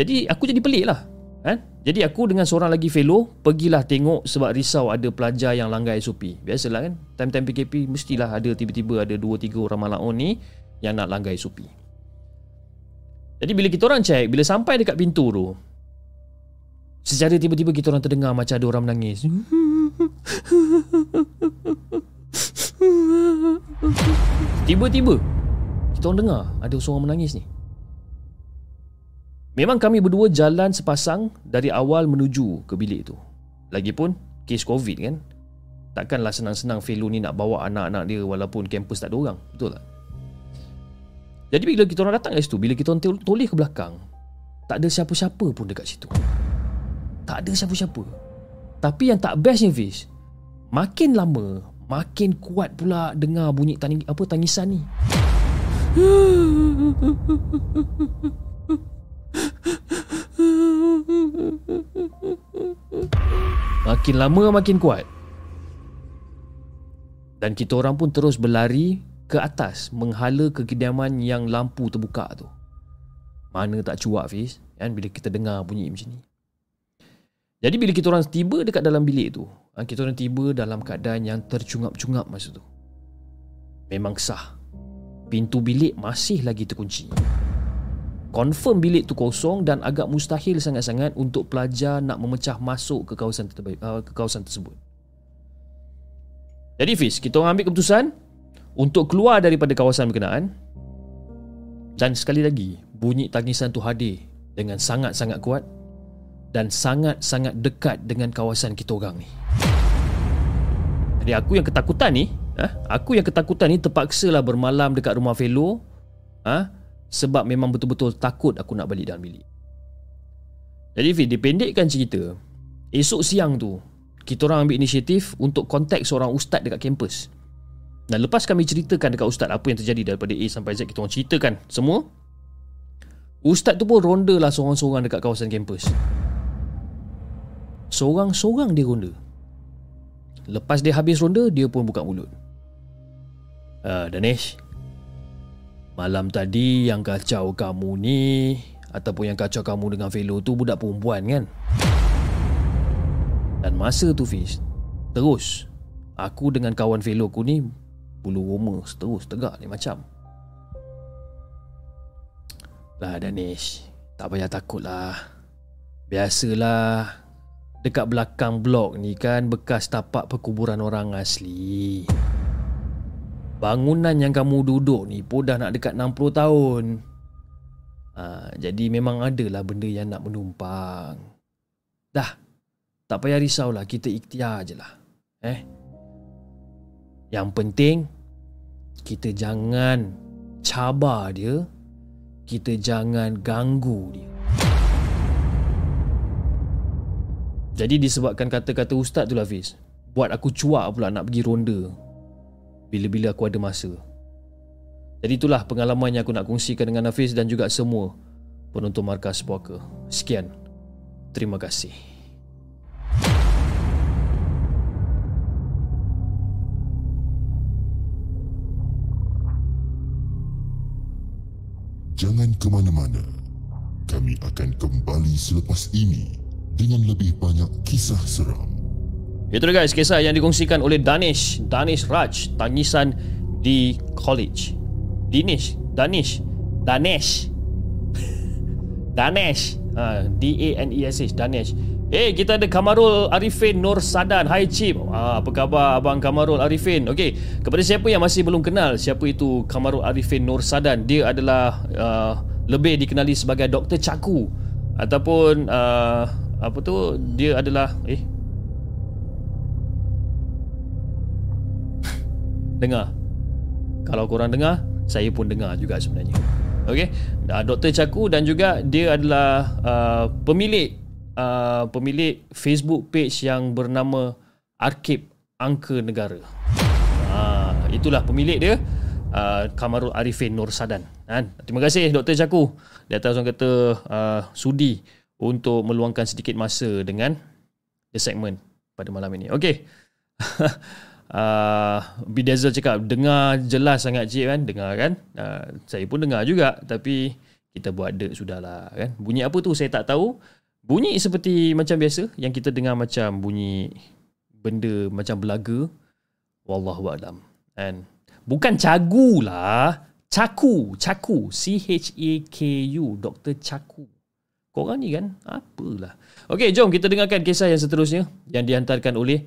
Jadi aku jadi pelik lah kan? Jadi aku dengan seorang lagi fellow Pergilah tengok sebab risau ada pelajar yang langgar SOP Biasalah kan? Time-time PKP mestilah ada tiba-tiba ada 2-3 orang malaon ni Yang nak langgar SOP Jadi bila kita orang check Bila sampai dekat pintu tu Secara tiba-tiba kita orang terdengar macam ada orang menangis. Tiba-tiba Kita orang dengar ada seorang menangis ni Memang kami berdua jalan sepasang dari awal menuju ke bilik tu. Lagipun, kes COVID kan. Takkanlah senang-senang fellow ni nak bawa anak-anak dia walaupun kampus tak ada orang. Betul tak? Jadi bila kita orang datang kat situ, bila kita orang toleh ke belakang, tak ada siapa-siapa pun dekat situ. Tak ada siapa-siapa. Tapi yang tak best ni Fiz, makin lama, makin kuat pula dengar bunyi tani, apa tangisan ni. Makin lama makin kuat. Dan kita orang pun terus berlari ke atas Menghala ke kediaman yang lampu terbuka tu. Mana tak cuak Fiz? Kan, Bila kita dengar bunyi macam ni. Jadi bila kita orang tiba dekat dalam bilik tu ha, Kita orang tiba dalam keadaan yang tercungap-cungap masa tu. Memang sah. Pintu bilik masih lagi terkunci Confirm bilik tu kosong dan agak mustahil sangat-sangat untuk pelajar nak memecah masuk ke kawasan terbaik, uh, ke kawasan tersebut. Jadi Fiz, kita orang ambil keputusan untuk keluar daripada kawasan berkenaan dan sekali lagi bunyi tangisan tu hadir dengan sangat-sangat kuat dan sangat-sangat dekat dengan kawasan kita orang ni. Jadi aku yang ketakutan ni, eh, aku yang ketakutan ni terpaksa lah bermalam dekat rumah fellow, ah, sebab memang betul-betul takut aku nak balik dalam bilik. Jadi Fid, dipendekkan cerita, esok siang tu, kita orang ambil inisiatif untuk kontak seorang ustaz dekat kampus. Dan lepas kami ceritakan dekat ustaz apa yang terjadi daripada A sampai Z, kita orang ceritakan semua. Ustaz tu pun ronda lah seorang-seorang dekat kawasan kampus. Seorang-seorang dia ronda. Lepas dia habis ronda, dia pun buka mulut. Uh, Danesh, Malam tadi yang kacau kamu ni Ataupun yang kacau kamu dengan Velo tu budak perempuan kan? Dan masa tu Fiz Terus. Aku dengan kawan Velo aku ni Bulu roma terus tegak ni macam. Lah Danish Tak payah takut lah. Biasalah Dekat belakang blok ni kan Bekas tapak perkuburan orang asli Bangunan yang kamu duduk ni pun dah nak dekat 60 tahun. Ha, Jadi memang adalah benda yang nak menumpang. Dah. Tak payah risaulah Kita ikhtiar je lah Eh? Yang penting Kita jangan Cabar dia Kita jangan ganggu dia. Jadi disebabkan kata-kata ustaz tu lah Hafiz Buat aku cuak pula nak pergi ronda Bila-bila aku ada masa Jadi itulah pengalaman yang aku nak kongsikan dengan Hafiz Dan juga semua penonton markas puaka Sekian Terima kasih Jangan ke mana-mana. Kami akan kembali selepas ini dengan lebih banyak kisah seram. Itu dia guys kisah yang dikongsikan oleh Danish Danish Raj Tangisan di college. Danish Danish Danish. Danish. Ha, D-A-N-E-S-H Danish. Eh kita ada Kamarul Arifin Nur Sadan. Hai Chip ha, Apa khabar Abang Kamarul Arifin? Okey Kepada siapa yang masih belum kenal Siapa itu Kamarul Arifin Nur Sadan? Dia adalah uh, Lebih dikenali sebagai Dr. Caku. Ataupun uh, Apa tu Dia adalah Eh Dengar Kalau korang dengar Saya pun dengar juga sebenarnya Okey uh, Dr. Caku dan juga Dia adalah uh, Pemilik uh, Pemilik Facebook page yang bernama Arkib Angka Negara uh, Itulah pemilik dia uh, Kamarul Arifin Nur Sadan kan? Terima kasih Dr. Caku Di atas orang kata uh, Sudi Untuk meluangkan sedikit masa dengan The segment pada malam ini Okey uh, Bidazzle cakap dengar jelas sangat cik kan? Dengar kan? Uh, saya pun dengar juga tapi kita buat dek sudahlah kan? Bunyi apa tu saya tak tahu. Bunyi seperti macam biasa yang kita dengar macam bunyi benda macam belaga wallahu alam. Kan bukan cagu lah caku caku C H A K U Dr Caku. Korang ni kan apalah. Okey, jom kita dengarkan kisah yang seterusnya yang dihantarkan oleh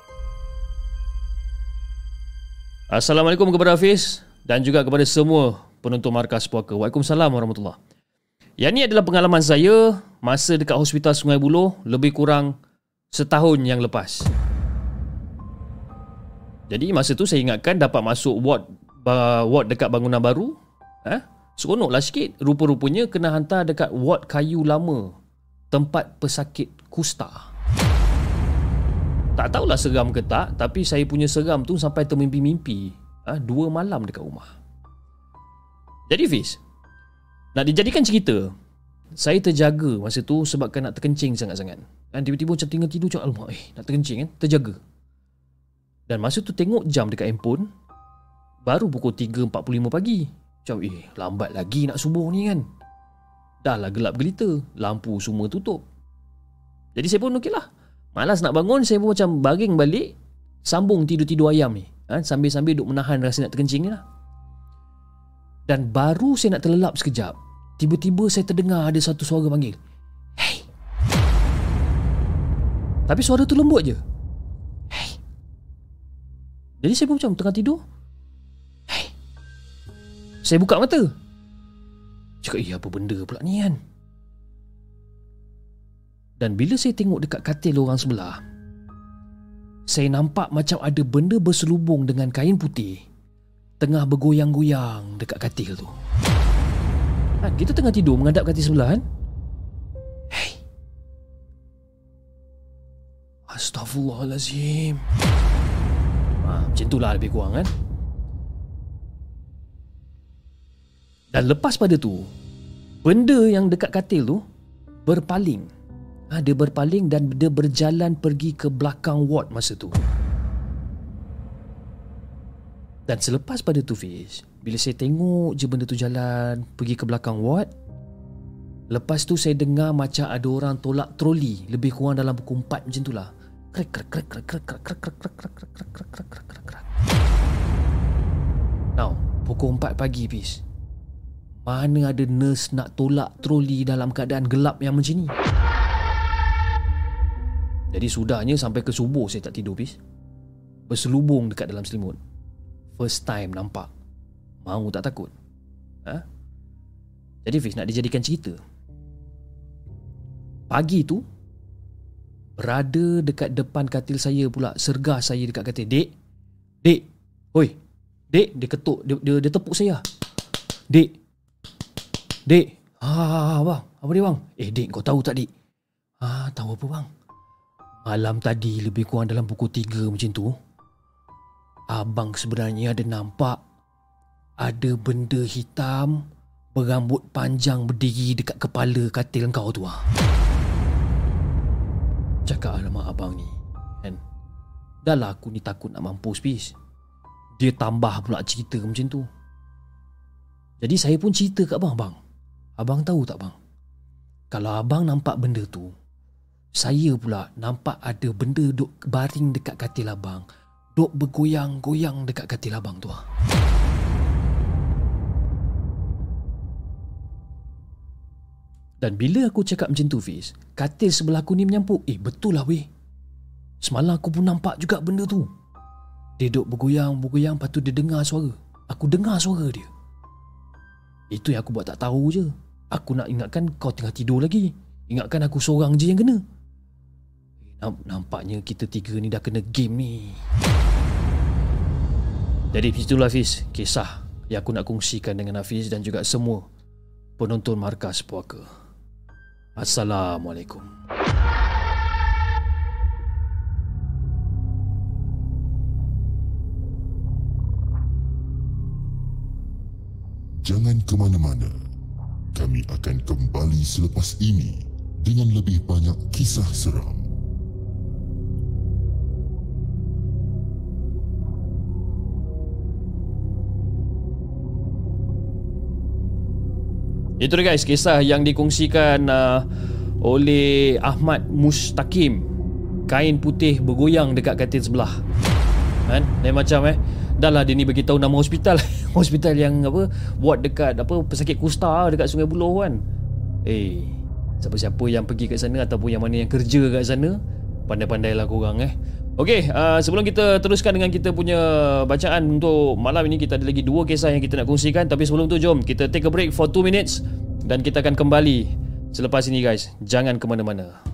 Assalamualaikum kepada Hafiz dan juga kepada semua penonton Markas Puaka. Waalaikumsalam warahmatullahi Yang ini adalah pengalaman saya masa dekat Hospital Sungai Buloh lebih kurang setahun yang lepas. Jadi masa tu saya ingatkan dapat masuk ward ward dekat bangunan baru. Eh? Seronoklah sikit. Rupa-rupanya kena hantar dekat ward kayu lama. Tempat pesakit kusta. Tak tahulah seram ke tak, tapi saya punya seram tu sampai termimpi-mimpi. Ha? Dua malam dekat rumah. Jadi Fiz, nak dijadikan cerita, saya terjaga masa tu sebabkan nak terkencing sangat-sangat. Dan tiba-tiba macam tinggal tidur macam, alamak eh, nak terkencing kan, terjaga. Dan masa tu tengok jam dekat handphone Baru pukul 3.45 pagi Macam eh lambat lagi nak subuh ni kan Dah lah gelap gelita Lampu semua tutup Jadi saya pun okey lah Malas nak bangun Saya pun macam baring balik Sambung tidur-tidur ayam ni. Ha? Sambil-sambil duk menahan rasa nak terkencing ni lah. Dan baru saya nak terlelap sekejap Tiba-tiba saya terdengar ada satu suara panggil Hey! Tapi suara tu lembut je. Jadi saya pun macam tengah tidur. Hai Saya buka mata. Cakap iya apa benda pula ni kan dan bila saya tengok dekat katil orang sebelah, saya nampak macam ada benda berselubung dengan kain putih tengah bergoyang-goyang dekat katil tu. Ha, kita tengah tidur menghadap katil sebelah kan? Hei! Astaghfirullahalazim! Ha, macam itulah lebih kurang kan? Dan lepas pada tu, benda yang dekat katil tu. Berpaling. Ha, dia berpaling dan dia berjalan pergi ke belakang ward masa tu. Dan selepas pada tu Fiz, bila saya tengok je benda tu jalan pergi ke belakang ward, lepas tu saya dengar macam ada orang tolak troli lebih kurang dalam pukul 4 macam tu lah. Krek krek krek krek krek krek krek krek krek krek krek krek krek krek krek krek krek Now, pukul 4 pagi Fiz. Mana ada nurse nak tolak troli dalam keadaan gelap yang macam ni? Jadi sudahnya sampai ke subuh saya tak tidur Fiz. Berselubung dekat dalam selimut. First time nampak. Mau tak takut? Ha? Jadi Fiz nak dijadikan cerita. Pagi tu berada dekat depan katil saya pula sergah saya dekat katil dek dek oi dek dia ketuk dia, dia, dia tepuk saya dek dek ah bang apa dia bang eh dek kau tahu tak dek ah tahu apa bang malam tadi lebih kurang dalam pukul 3 macam tu abang sebenarnya ada nampak ada benda hitam berambut panjang berdiri dekat kepala katil kau tu ah. Cakap nama abang ni kan? Dah lah aku ni takut nak mampus bis dia tambah pula cerita macam tu. Jadi saya pun cerita kat abang bang abang tahu tak bang? Kalau abang nampak benda tu saya pula nampak ada benda duk baring dekat katil abang. Duk bergoyang-goyang dekat katil abang tu ah. Dan bila aku cakap macam tu Fiz Katil sebelah aku ni menyampuk. Eh betul lah weh. Semalam aku pun nampak juga benda tu. Dia duduk bergoyang-bergoyang Lepas tu dia dengar suara. Aku dengar suara dia. Itu yang aku buat tak tahu je. Aku nak ingatkan kau tengah tidur lagi. Ingatkan aku seorang je yang kena Nampaknya kita tiga ni dah kena game ni Jadi itulah Hafiz Kisah yang aku nak kongsikan dengan Hafiz Dan juga semua Penonton Markas Puaka Assalamualaikum. Jangan ke mana-mana. Kami akan kembali selepas ini dengan lebih banyak kisah seram. Itu dia guys Kisah yang dikongsikan uh, Oleh Ahmad Mustaqim. Kain putih bergoyang dekat katil sebelah. Kan? Lain macam eh. Dah lah dia ni beritahu nama hospital. Hospital yang apa Buat dekat apa Pesakit kusta dekat Sungai Buloh kan? Eh Siapa-siapa yang pergi kat sana Ataupun yang mana yang kerja kat sana Pandai-pandailah korang eh Okey, uh, sebelum kita teruskan dengan kita punya bacaan untuk malam ini kita ada lagi dua kisah yang kita nak kongsikan tapi sebelum tu jom kita take a break for 2 minutes dan kita akan kembali selepas ini guys. Jangan ke mana-mana.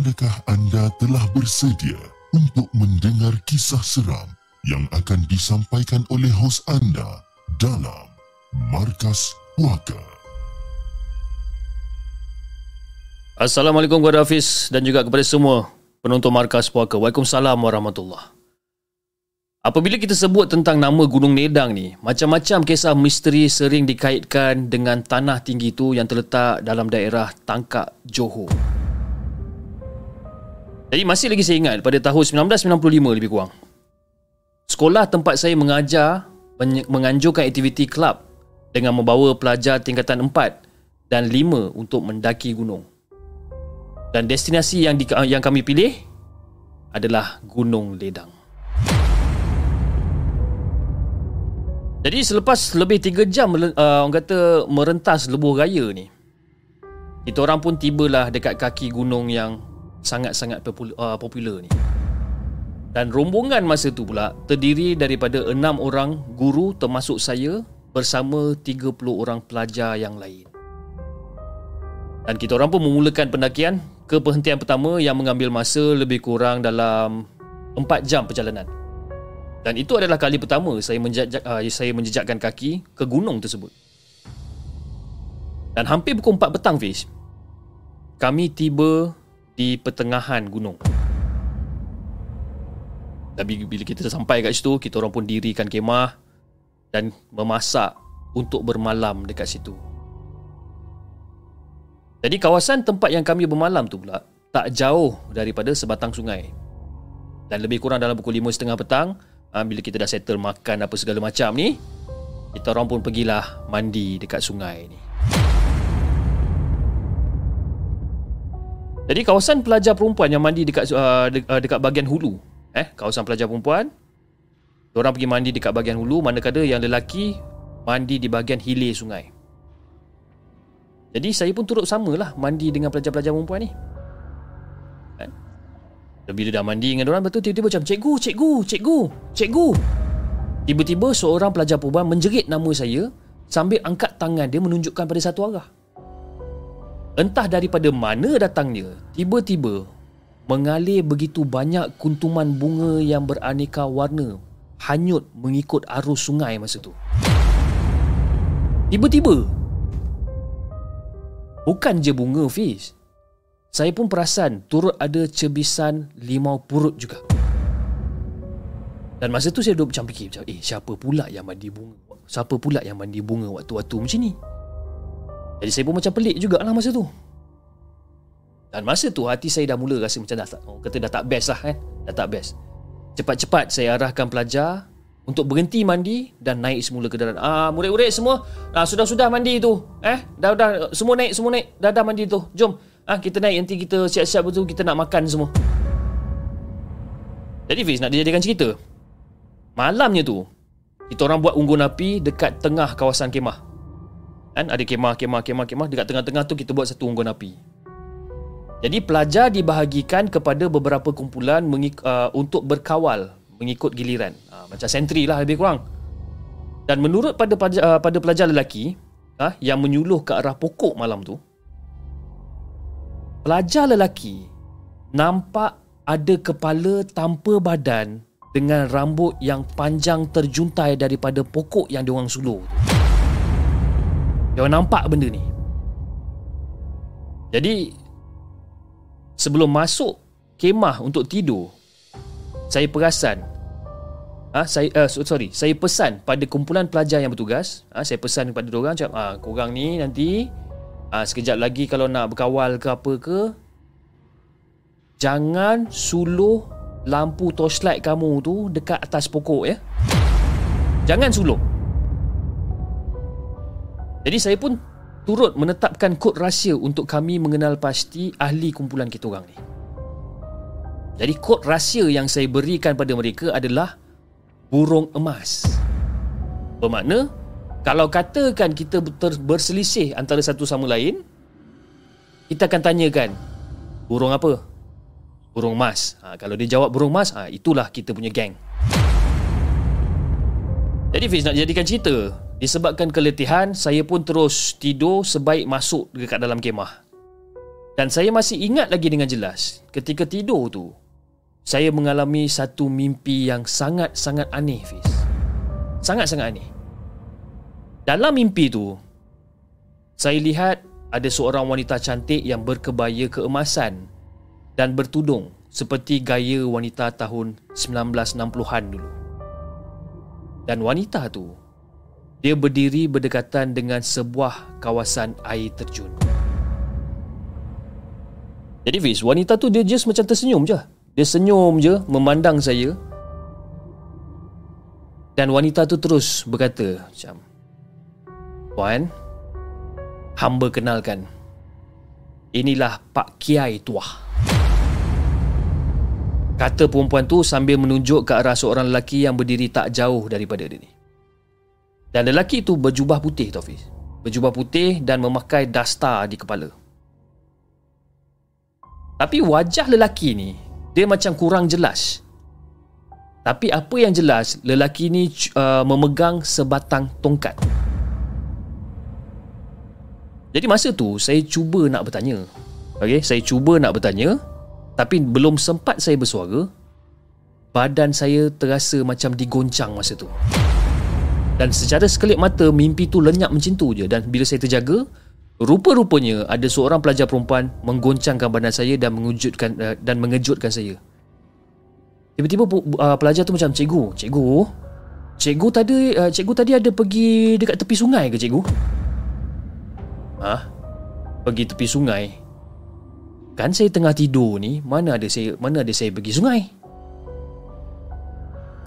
Adakah anda telah bersedia untuk mendengar kisah seram yang akan disampaikan oleh hos anda dalam Markas Puaka? Assalamualaikum kepada Hafiz dan juga kepada semua penonton Markas Puaka. Waalaikumsalam warahmatullahi Apabila kita sebut tentang nama Gunung Nedang ni, macam-macam kisah misteri sering dikaitkan dengan tanah tinggi itu yang terletak dalam daerah Tangkak, Johor. Jadi masih lagi saya ingat pada tahun 1995 lebih kurang. Sekolah tempat saya mengajar menganjurkan aktiviti kelab dengan membawa pelajar tingkatan 4 dan 5 untuk mendaki gunung. Dan destinasi yang di, yang kami pilih adalah Gunung Ledang. Jadi selepas lebih 3 jam uh, orang kata merentas lebuh raya ni. Kita orang pun tibalah dekat kaki gunung yang sangat-sangat popular, uh, popular ni. Dan rombongan masa tu pula terdiri daripada 6 orang guru termasuk saya bersama 30 orang pelajar yang lain. Dan kita orang pun memulakan pendakian ke perhentian pertama yang mengambil masa lebih kurang dalam 4 jam perjalanan. Dan itu adalah kali pertama saya menjejak uh, saya menjejakkan kaki ke gunung tersebut. Dan hampir pukul 4 petang Fiz Kami tiba di pertengahan gunung. Dan bila kita sampai kat situ Kita orang pun dirikan kemah Dan memasak untuk bermalam dekat situ. Jadi kawasan tempat yang kami bermalam tu pula Tak jauh daripada sebatang sungai. Dan lebih kurang dalam pukul 5.30 petang ha, Bila kita dah settle makan apa segala macam ni Kita orang pun pergilah mandi dekat sungai ni Jadi kawasan pelajar perempuan yang mandi dekat uh, dekat bahagian hulu eh kawasan pelajar perempuan orang pergi mandi dekat bahagian hulu manakala yang lelaki mandi di bahagian hilir sungai. Jadi saya pun turut samalah mandi dengan pelajar-pelajar perempuan ni. Dan bila dah mandi dengan orang betul tiba-tiba macam cikgu, cikgu, cikgu, cikgu. Tiba-tiba seorang pelajar perempuan menjerit nama saya sambil angkat tangan dia menunjukkan pada satu arah. Entah daripada mana datangnya, tiba-tiba mengalir begitu banyak kuntuman bunga yang beraneka warna hanyut mengikut arus sungai masa tu. Tiba-tiba Bukan je bunga Fiz saya pun perasan turut ada cebisan limau purut juga. Dan masa tu saya duduk macam fikir macam, eh siapa pula yang mandi bunga? Siapa pula yang mandi bunga waktu-waktu macam ni? Jadi saya pun macam pelik jugalah masa tu. Dan masa tu hati saya dah mula rasa macam dah tak, oh, kata dah tak best lah eh. Dah tak best. Cepat-cepat saya arahkan pelajar untuk berhenti mandi dan naik semula ke dalam. Ah, murid-murid semua, ah, sudah-sudah mandi tu. Eh, dah dah semua naik, semua naik. Dah dah mandi tu. Jom. Ah kita naik nanti kita siap-siap betul kita nak makan semua. Jadi Fiz nak dijadikan cerita. Malamnya tu kita orang buat unggun api dekat tengah kawasan kemah. Kan ada kemah kemah kemah kemah dekat tengah-tengah tu kita buat satu unggun api. Jadi pelajar dibahagikan kepada beberapa kumpulan mengik- uh, untuk berkawal mengikut giliran. Uh, macam sentri lah lebih kurang. Dan menurut pada pelajar, uh, pada pelajar lelaki uh, yang menyuluh ke arah pokok malam tu, Pelajar lelaki nampak ada kepala tanpa badan dengan rambut yang panjang terjuntai daripada pokok yang diorang suluh. Diorang nampak benda ni. Jadi sebelum masuk kemah untuk tidur, saya perasan Ah, ha, saya uh, sorry, saya pesan pada kumpulan pelajar yang bertugas, ah, ha, saya pesan kepada diorang macam ah, korang ni nanti Ah sekejap lagi kalau nak berkawal ke apa ke Jangan suluh lampu torchlight kamu tu dekat atas pokok ya. Jangan suluh. Jadi saya pun turut menetapkan kod rahsia untuk kami mengenal pasti ahli kumpulan kita orang ni. Jadi kod rahsia yang saya berikan pada mereka adalah burung emas. Bermakna kalau katakan kita berselisih antara satu sama lain Kita akan tanyakan Burung apa? Burung emas ha, Kalau dia jawab burung emas ha, Itulah kita punya geng Jadi Fiz nak jadikan cerita Disebabkan keletihan Saya pun terus tidur Sebaik masuk dekat dalam kemah Dan saya masih ingat lagi dengan jelas ketika tidur tu saya mengalami satu mimpi yang sangat-sangat aneh Fiz. Sangat-sangat aneh. Dalam mimpi tu saya lihat ada seorang wanita cantik yang berkebaya keemasan dan bertudung seperti gaya wanita tahun 1960-an dulu. Dan wanita tu dia berdiri berdekatan dengan sebuah kawasan air terjun. Jadi Fiz, wanita tu dia just macam tersenyum je. Dia senyum je memandang saya. Dan wanita tu terus berkata macam Puan, hamba kenalkan. Inilah Pak Kiai Tuah. Kata perempuan tu sambil menunjuk ke arah seorang lelaki yang berdiri tak jauh daripada dia ni. Dan lelaki itu berjubah putih Taufik. Berjubah putih dan memakai dasta di kepala. Tapi wajah lelaki ni dia macam kurang jelas. Tapi apa yang jelas lelaki ni uh, memegang sebatang tongkat. Jadi masa tu saya cuba nak bertanya. Okey, saya cuba nak bertanya tapi belum sempat saya bersuara badan saya terasa macam digoncang masa tu. Dan secara sekelip mata mimpi tu lenyap macam tu je dan bila saya terjaga rupa-rupanya ada seorang pelajar perempuan menggoncangkan badan saya dan mengejutkan uh, dan mengejutkan saya. Tiba-tiba uh, pelajar tu macam cikgu, cikgu. Cikgu tadi uh, cikgu tadi ada pergi dekat tepi sungai ke cikgu? Ha? Pergi tepi sungai. Kan saya tengah tidur ni, mana ada saya mana ada saya pergi sungai?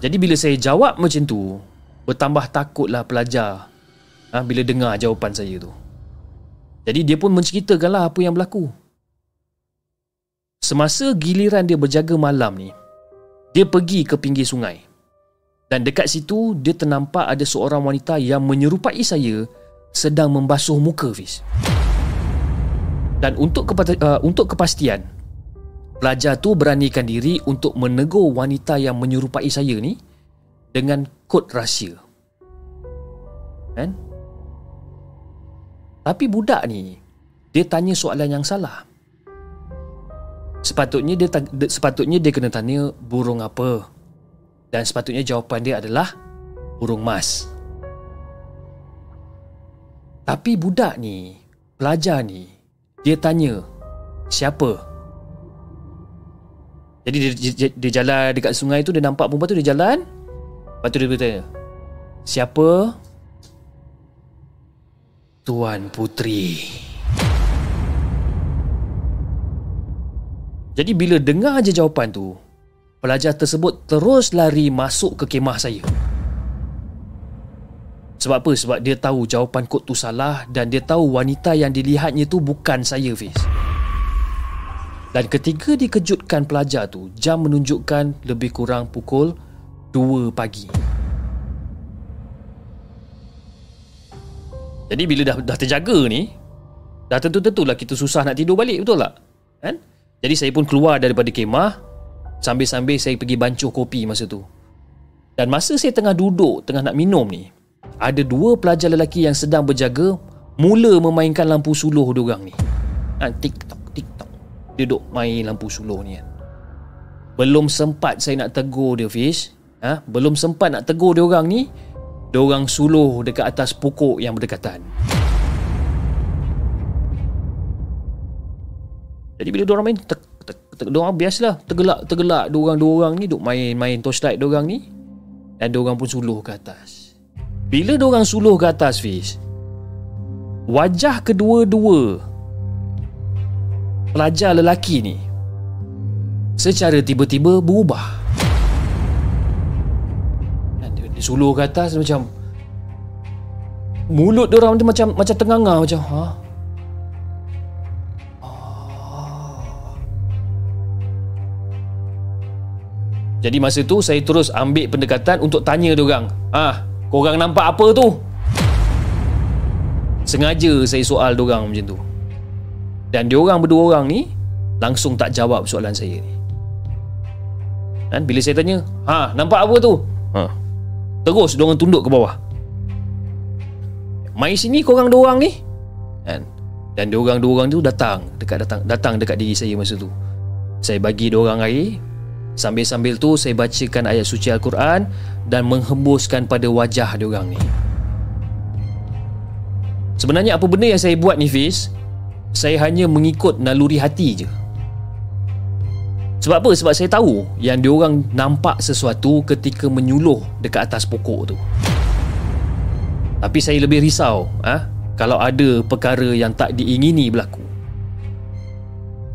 Jadi bila saya jawab macam tu, Bertambah takutlah pelajar ha, Bila dengar jawapan saya tu. Jadi dia pun menceritakanlah apa yang berlaku. Semasa giliran dia berjaga malam ni Dia pergi ke pinggir sungai. Dan dekat situ dia ternampak ada seorang wanita yang menyerupai saya Sedang membasuh muka Fiz. Dan untuk, kepa- uh, untuk kepastian Pelajar tu beranikan diri untuk menegur wanita yang menyerupai saya ni dengan kod rahsia. Kan? Tapi budak ni dia tanya soalan yang salah. Sepatutnya dia sepatutnya dia kena tanya burung apa. Dan sepatutnya jawapan dia adalah burung mas. Tapi budak ni, pelajar ni, dia tanya siapa? Jadi dia, dia, dia jalan dekat sungai tu dia nampak perempuan tu dia jalan Lepas tu dia bertanya Siapa? Tuan Putri Jadi bila dengar je jawapan tu Pelajar tersebut terus lari masuk ke kemah saya Sebab apa? Sebab dia tahu jawapan kod tu salah Dan dia tahu wanita yang dilihatnya tu bukan saya Fiz Dan ketika dikejutkan pelajar tu Jam menunjukkan lebih kurang pukul 2 pagi. Jadi bila dah dah terjaga ni, dah tentu-tentulah kita susah nak tidur balik, betul tak? Kan? Jadi saya pun keluar daripada kemah sambil-sambil saya pergi bancuh kopi masa tu. Dan masa saya tengah duduk, tengah nak minum ni, ada dua pelajar lelaki yang sedang berjaga mula memainkan lampu suluh diorang ni. Ha, tik-tok, tik-tok. Duduk main lampu suluh ni kan. Belum sempat saya nak tegur dia Fish ha, belum sempat nak tegur dia orang ni dia orang suluh dekat atas pokok yang berdekatan. Jadi bila dia orang main te, te, te, dia orang biasalah tergelak tergelak dia orang dua orang ni duk main-main torchlight dia orang ni dan dia orang pun suluh ke atas. Bila dia orang suluh ke atas Fiz wajah kedua-dua pelajar lelaki ni secara tiba-tiba berubah suluh ke atas macam mulut dia orang tu macam macam tenganga macam ha ah. Jadi masa tu saya terus ambil pendekatan untuk tanya dia orang. Ah, korang nampak apa tu? Sengaja saya soal dia orang macam tu. Dan dia orang berdua orang ni langsung tak jawab soalan saya ni. Dan bila saya tanya, "Ha, nampak apa tu?" Ha, Terus diorang tunduk ke bawah Mai sini korang dua orang ni Kan Dan dua orang dua orang tu datang dekat datang datang dekat diri saya masa tu. Saya bagi dua orang air. Sambil-sambil tu saya bacakan ayat suci Al-Quran dan menghembuskan pada wajah dia orang ni. Sebenarnya apa benda yang saya buat ni Fiz Saya hanya mengikut naluri hati je Sebab apa? Sebab saya tahu Yang diorang nampak sesuatu ketika menyuluh dekat atas pokok tu Tapi saya lebih risau ha? Kalau ada perkara yang tak diingini berlaku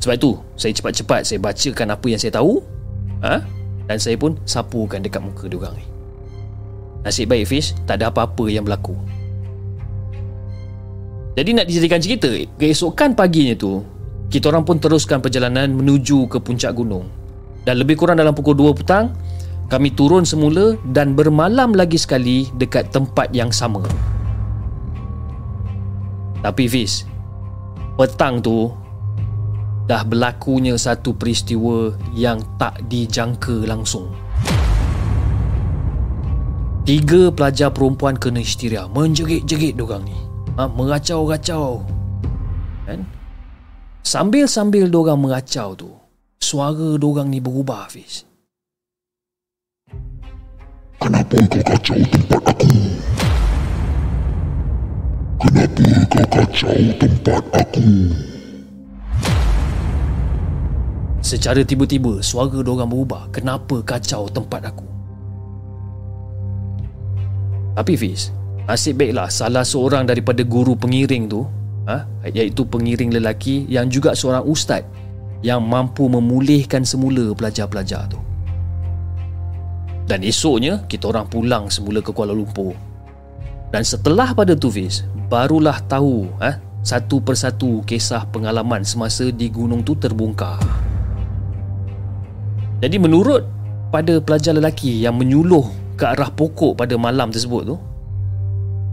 Sebab itu Saya cepat-cepat saya bacakan apa yang saya tahu ha? Dan saya pun sapukan dekat muka diorang ni Nasib baik Fish Tak ada apa-apa yang berlaku jadi nak dijadikan cerita, keesokan paginya tu, kita orang pun teruskan perjalanan menuju ke puncak gunung. Dan lebih kurang dalam pukul 2 petang, kami turun semula dan bermalam lagi sekali dekat tempat yang sama. Tapi Fiz, petang tu dah berlakunya satu peristiwa yang tak dijangka langsung. Tiga pelajar perempuan kena histeria, menjerit-jerit diorang ni ha, Mengacau-gacau Kan Sambil-sambil dorang mengacau tu Suara dorang ni berubah Hafiz Kenapa kau kacau tempat aku? Kenapa kau kacau tempat aku? Secara tiba-tiba suara dorang berubah Kenapa kacau tempat aku? Tapi Fiz Nasib baiklah salah seorang daripada guru pengiring tu ha, Iaitu pengiring lelaki yang juga seorang ustaz Yang mampu memulihkan semula pelajar-pelajar tu. Dan esoknya kita orang pulang semula ke Kuala Lumpur. Dan setelah pada tu Fiz Barulah tahu ha, satu persatu kisah pengalaman semasa di gunung tu terbongkar. Jadi menurut pada pelajar lelaki yang menyuluh ke arah pokok pada malam tersebut tu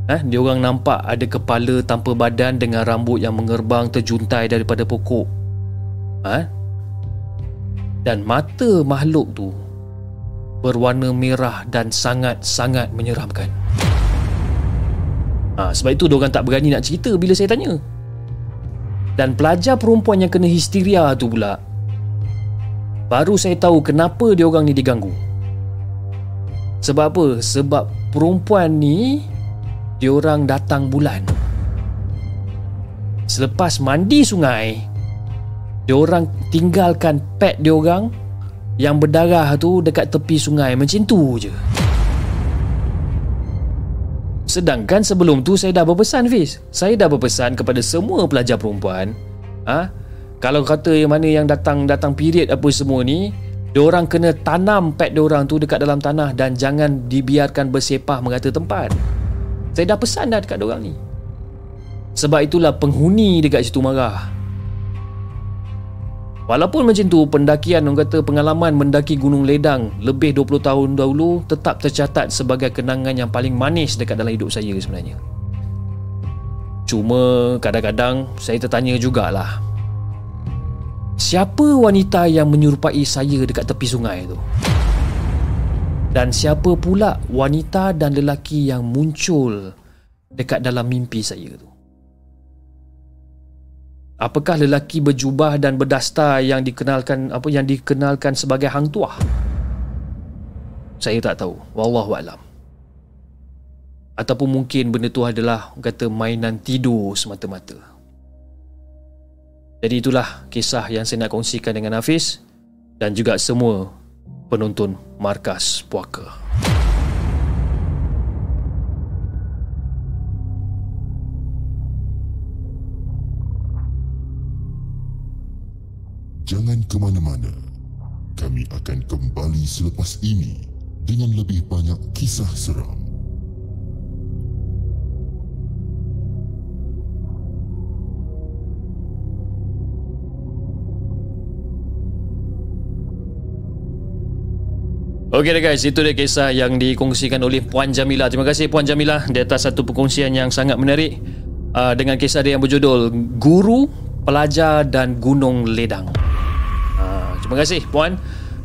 Eh, dia orang nampak ada kepala tanpa badan dengan rambut yang mengerbang terjuntai daripada pokok. Eh? Dan mata makhluk tu berwarna merah dan sangat-sangat menyeramkan. Ha, sebab itu dia orang tak berani nak cerita bila saya tanya. Dan pelajar perempuan yang kena histeria tu pula baru saya tahu kenapa dia orang ni diganggu. Sebab apa? Sebab perempuan ni diorang datang bulan. Selepas mandi sungai, diorang tinggalkan pet diorang yang berdarah tu dekat tepi sungai macam tu je. Sedangkan sebelum tu saya dah berpesan Fiz Saya dah berpesan kepada semua pelajar perempuan ha? Kalau kata yang mana yang datang datang period apa semua ni Diorang kena tanam pet diorang tu dekat dalam tanah Dan jangan dibiarkan bersepah mengata tempat saya dah pesan dah dekat orang ni Sebab itulah penghuni dekat situ marah Walaupun macam tu pendakian orang kata pengalaman mendaki Gunung Ledang lebih 20 tahun dahulu tetap tercatat sebagai kenangan yang paling manis dekat dalam hidup saya sebenarnya. Cuma kadang-kadang saya tertanya jugalah. Siapa wanita yang menyerupai saya dekat tepi sungai tu? Dan siapa pula wanita dan lelaki yang muncul dekat dalam mimpi saya tu? Apakah lelaki berjubah dan berdasta yang dikenalkan apa yang dikenalkan sebagai hang tuah? Saya tak tahu. Wallahu alam. Ataupun mungkin benda tu adalah kata mainan tidur semata-mata. Jadi itulah kisah yang saya nak kongsikan dengan Hafiz dan juga semua penonton Markas Puaka. Jangan ke mana-mana. Kami akan kembali selepas ini dengan lebih banyak kisah seram. Okey dah guys, itu dia kisah yang dikongsikan oleh Puan Jamila. Terima kasih Puan Jamila di atas satu perkongsian yang sangat menarik uh, dengan kisah dia yang berjudul Guru, Pelajar dan Gunung Ledang. Uh, terima kasih Puan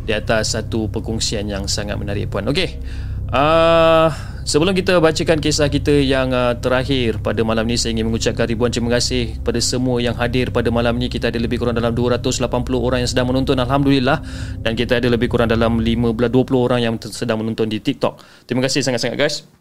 di atas satu perkongsian yang sangat menarik Puan. Okey. Uh, sebelum kita bacakan kisah kita yang uh, terakhir pada malam ni saya ingin mengucapkan ribuan terima kasih kepada semua yang hadir pada malam ni kita ada lebih kurang dalam 280 orang yang sedang menonton alhamdulillah dan kita ada lebih kurang dalam 15 20 orang yang sedang menonton di TikTok. Terima kasih sangat-sangat guys.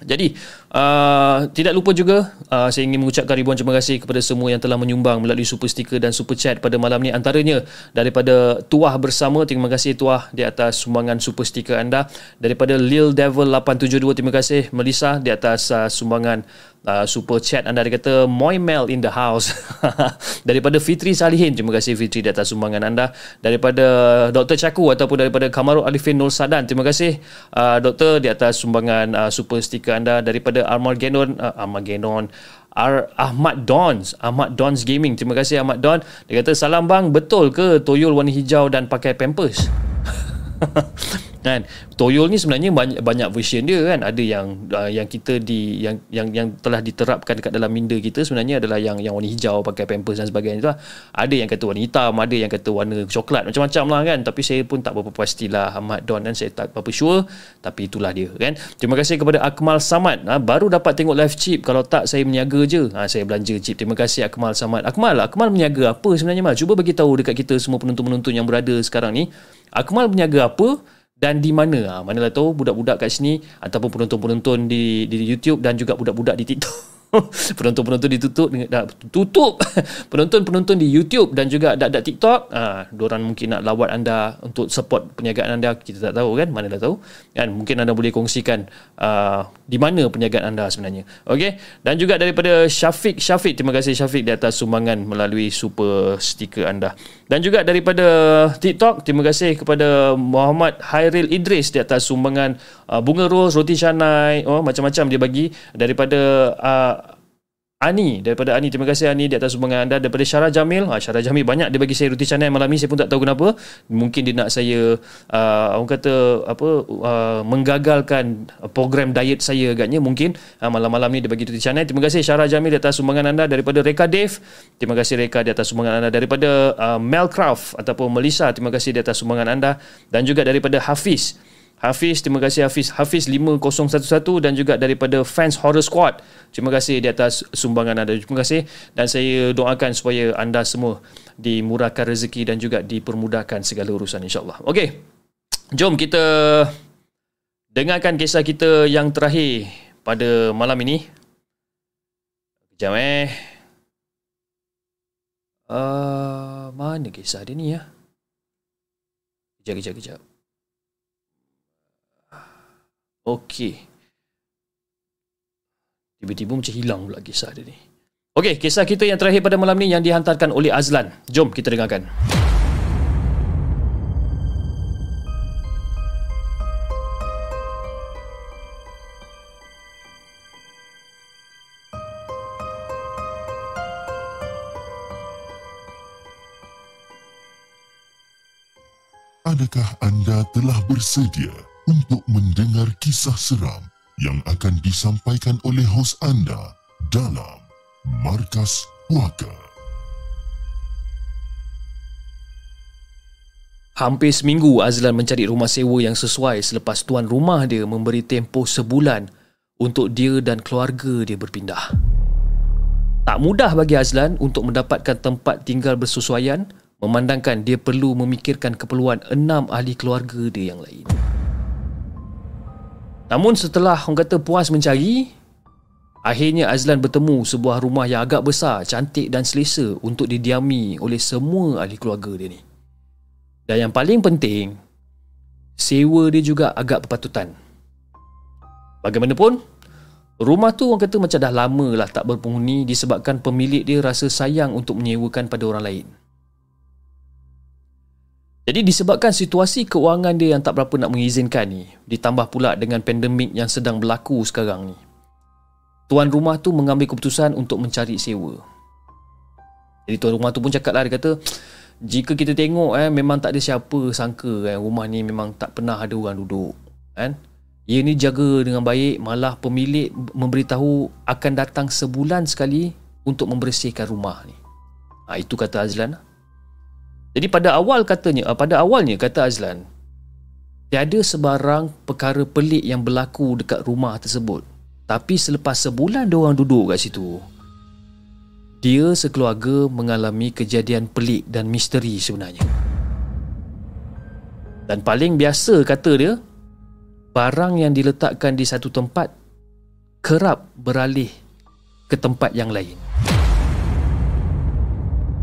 Jadi uh, tidak lupa juga uh, saya ingin mengucapkan ribuan terima kasih kepada semua yang telah menyumbang melalui super sticker dan super chat pada malam ni. Antaranya daripada Tuah bersama terima kasih Tuah di atas sumbangan super sticker anda. Daripada Lil Devil 872 terima kasih. Melissa di atas uh, sumbangan uh, super chat. Anda dia kata Moimel in the house. Daripada Fitri Salihin. Terima kasih Fitri di atas sumbangan anda. Daripada Dr. Chaku ataupun daripada Kamarul Alifin Nur Sadan. Terima kasih uh, doktor di atas sumbangan uh, super sticker anda. Daripada Armageddon uh, Armageddon Ar Ahmad Dons Ahmad Dons Gaming. Terima kasih Ahmad Don. Dia kata salam bang. Betul ke toyol warna hijau dan pakai pampers kan? Toyol ni sebenarnya banyak banyak version dia kan. Ada yang uh, yang kita di yang yang yang telah diterapkan dekat dalam minda kita sebenarnya adalah yang yang warna hijau pakai pampers dan sebagainya tu lah. ada yang kata warna hitam ada yang kata warna coklat macam-macam lah kan. Tapi saya pun tak berapa pastilah. Ahmad Don dan saya tak berapa sure. Tapi itulah dia kan? Terima kasih kepada Akmal Samad. Ha, baru dapat tengok live chip. Kalau tak saya meniaga je. Ha, saya belanja chip. Terima kasih Akmal Samad. Akmal Akmal meniaga apa sebenarnya Mal? Cuba bagi tahu dekat kita semua penonton-penonton yang berada sekarang ni Akmal meniaga apa dan di mana? Ha, manalah tahu budak-budak kat sini ataupun penonton-penonton di di YouTube dan juga budak-budak di TikTok penonton-penonton ditutup dah tutup. Penonton-penonton di YouTube dan juga dak-dak TikTok. Ah ha, orang mungkin nak lawat anda untuk support perniagaan anda. Kita tak tahu kan mana dah tahu. Kan mungkin anda boleh kongsikan uh, di mana perniagaan anda sebenarnya. Okey? Dan juga daripada Syafiq. Syafiq terima kasih Syafiq di atas sumbangan melalui super stiker anda. Dan juga daripada TikTok terima kasih kepada Muhammad Hairil Idris di atas sumbangan uh, bunga rose roti canai. Oh macam-macam dia bagi. Daripada uh, Ani daripada Ani terima kasih Ani di atas sumbangan anda. Daripada Syara Jamil ha, Syara Jamil banyak dia bagi saya roti canai malam ni. Saya pun tak tahu kenapa. Mungkin dia nak saya uh, orang kata apa uh, menggagalkan program diet saya agaknya mungkin. Uh, malam-malam ni dia bagi roti canai. Terima kasih Syara Jamil di atas sumbangan anda. Daripada Reka Dave terima kasih Reka di atas sumbangan anda. Daripada uh, Melcraft ataupun Melissa terima kasih di atas sumbangan anda. Dan juga daripada Hafiz Hafiz, terima kasih Hafiz. Hafiz 5011 dan juga daripada Fans Horror Squad. Terima kasih di atas sumbangan anda. Terima kasih dan saya doakan supaya anda semua dimurahkan rezeki dan juga dipermudahkan segala urusan insyaAllah. Okey, jom kita dengarkan kisah kita yang terakhir pada malam ini. Sekejap eh. Uh, mana kisah dia ni ya? Kejap, kejap, kejap. Okey. Tiba-tiba macam hilang pula kisah dia ni. Okey, kisah kita yang terakhir pada malam ni yang dihantarkan oleh Azlan. Jom kita dengarkan. Adakah anda telah bersedia untuk mendengar kisah seram yang akan disampaikan oleh hos anda dalam Markas Puaka. Hampir seminggu Azlan mencari rumah sewa yang sesuai selepas tuan rumah dia memberi tempoh sebulan untuk dia dan keluarga dia berpindah. Tak mudah bagi Azlan untuk mendapatkan tempat tinggal bersesuaian memandangkan dia perlu memikirkan keperluan enam ahli keluarga dia yang lain. Namun setelah orang kata puas mencari, akhirnya Azlan bertemu sebuah rumah yang agak besar, cantik dan selesa untuk didiami oleh semua ahli keluarga dia ni. Dan yang paling penting, sewa dia juga agak berpatutan. Bagaimanapun, rumah tu orang kata macam dah lama lah tak berpenghuni disebabkan pemilik dia rasa sayang untuk menyewakan pada orang lain. Jadi disebabkan situasi keuangan dia yang tak berapa nak mengizinkan ni, ditambah pula dengan pandemik yang sedang berlaku sekarang ni. Tuan rumah tu mengambil keputusan untuk mencari sewa. Jadi tuan rumah tu pun cakap lah, dia kata, jika kita tengok eh, memang tak ada siapa sangka eh, rumah ni memang tak pernah ada orang duduk. Kan? Ia ni jaga dengan baik, malah pemilik memberitahu akan datang sebulan sekali untuk membersihkan rumah ni. Ha, itu kata Azlan lah. Jadi pada awal katanya, uh, pada awalnya kata Azlan, Tiada sebarang perkara pelik yang berlaku dekat rumah tersebut. Tapi selepas sebulan diorang duduk kat situ, dia sekeluarga mengalami kejadian pelik dan misteri sebenarnya. Dan paling biasa kata dia, barang yang diletakkan di satu tempat kerap beralih ke tempat yang lain.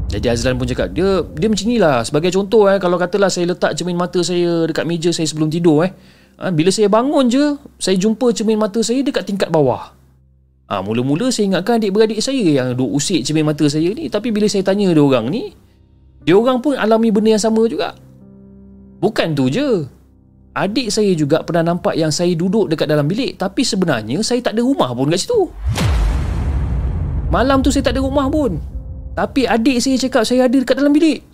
Jadi Azlan pun cakap dia dia macam inilah sebagai contoh eh kalau katalah saya letak cermin mata saya dekat meja saya sebelum tidur eh ha, bila saya bangun je saya jumpa cermin mata saya dekat tingkat bawah. Ah ha, mula-mula saya ingatkan adik-beradik saya yang duk usik cermin mata saya ni tapi bila saya tanya dia orang ni dia orang pun alami benda yang sama juga. Bukan tu je. Adik saya juga pernah nampak yang saya duduk dekat dalam bilik tapi sebenarnya saya tak ada rumah pun kat situ. Malam tu saya tak ada rumah pun. Tapi adik saya cakap saya ada dekat dalam bilik.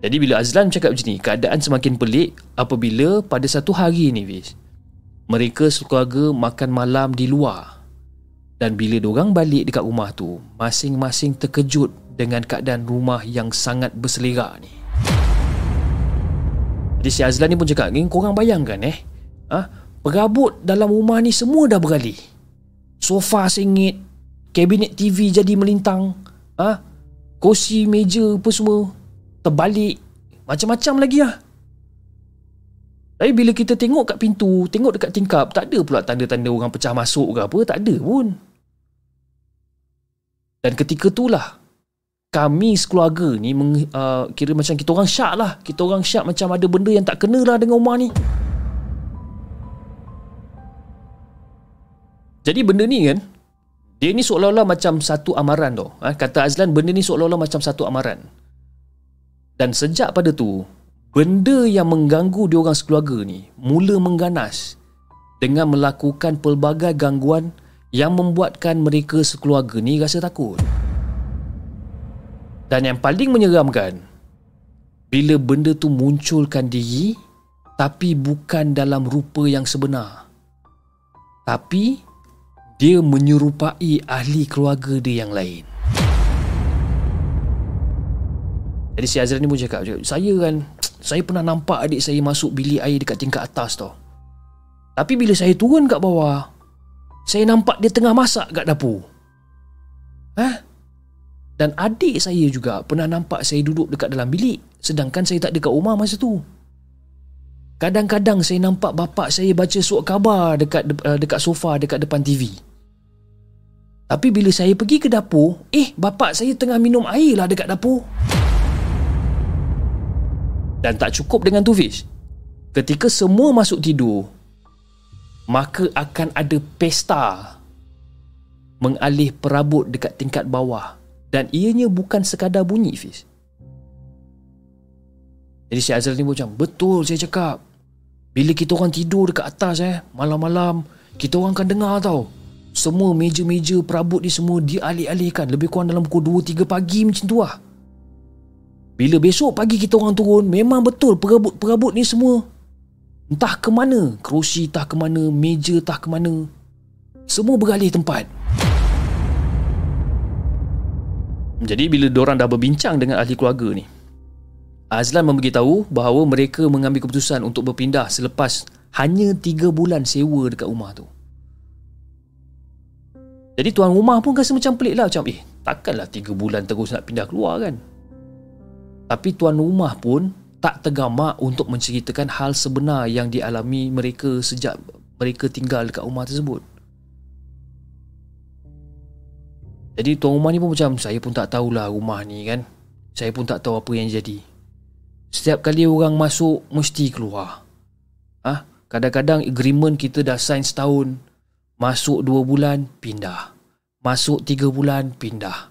Jadi bila Azlan cakap macam ni, keadaan semakin pelik apabila pada satu hari ni, Fiz. Mereka sekeluarga makan malam di luar. Dan bila diorang balik dekat rumah tu, masing-masing terkejut dengan keadaan rumah yang sangat berselera ni. Jadi si Azlan ni pun cakap, ni korang bayangkan eh. Ha? Perabot dalam rumah ni semua dah beralih. Sofa sengit, kabinet TV jadi melintang ha? kursi meja apa semua terbalik. Macam-macam lagi lah tapi bila kita tengok kat pintu tengok dekat tingkap tak ada pula tanda-tanda orang pecah masuk ke apa tak ada pun. Dan ketika itulah kami sekeluarga ni meng, uh, kira macam kita orang syak lah. Kita orang syak macam ada benda yang tak kena lah dengan rumah ni. Jadi benda ni kan dia ni seolah-olah macam satu amaran tu. Ha? Kata Azlan, benda ni seolah-olah macam satu amaran. Dan sejak pada tu, benda yang mengganggu dia orang sekeluarga ni mula mengganas dengan melakukan pelbagai gangguan yang membuatkan mereka sekeluarga ni rasa takut. Dan yang paling menyeramkan, bila benda tu munculkan diri tapi bukan dalam rupa yang sebenar. Tapi dia menyerupai ahli keluarga dia yang lain. Jadi si Azran ni pun cakap, saya kan, saya pernah nampak adik saya masuk bilik air dekat tingkat atas tau. Tapi bila saya turun kat bawah, saya nampak dia tengah masak kat dapur. Ha? Dan adik saya juga pernah nampak saya duduk dekat dalam bilik sedangkan saya tak ada kat rumah masa tu. Kadang-kadang saya nampak bapak saya baca surat khabar dekat uh, dekat sofa dekat depan TV. Tapi bila saya pergi ke dapur, eh bapak saya tengah minum air lah dekat dapur. Dan tak cukup dengan tu Fish. Ketika semua masuk tidur, maka akan ada pesta mengalih perabot dekat tingkat bawah. Dan ianya bukan sekadar bunyi Fish. Jadi si Azral ni pun macam, betul saya cakap. Bila kita orang tidur dekat atas eh, malam-malam, kita orang akan dengar tau. Semua meja-meja perabot ni semua dialih-alihkan. Lebih kurang dalam pukul 2-3 pagi macam tu lah. Bila besok pagi kita orang turun Memang betul perabot-perabot ni semua Entah ke mana. Kerusi entah ke mana Meja entah ke mana. Semua beralih tempat. Jadi bila diorang dah berbincang dengan ahli keluarga ni Azlan memberitahu bahawa mereka mengambil keputusan untuk berpindah selepas hanya 3 bulan sewa dekat rumah tu. Jadi tuan rumah pun rasa macam pelik lah Macam eh takkanlah 3 bulan terus nak pindah keluar kan? Tapi tuan rumah pun tak tergamak untuk menceritakan hal sebenar yang dialami mereka sejak mereka tinggal dekat rumah tersebut. Jadi tuan rumah ni pun macam saya pun tak tahulah rumah ni kan? Saya pun tak tahu apa yang jadi. Setiap kali orang masuk mesti keluar. Ah, ha? Kadang-kadang agreement kita dah sign setahun Masuk dua bulan, pindah. Masuk tiga bulan, pindah.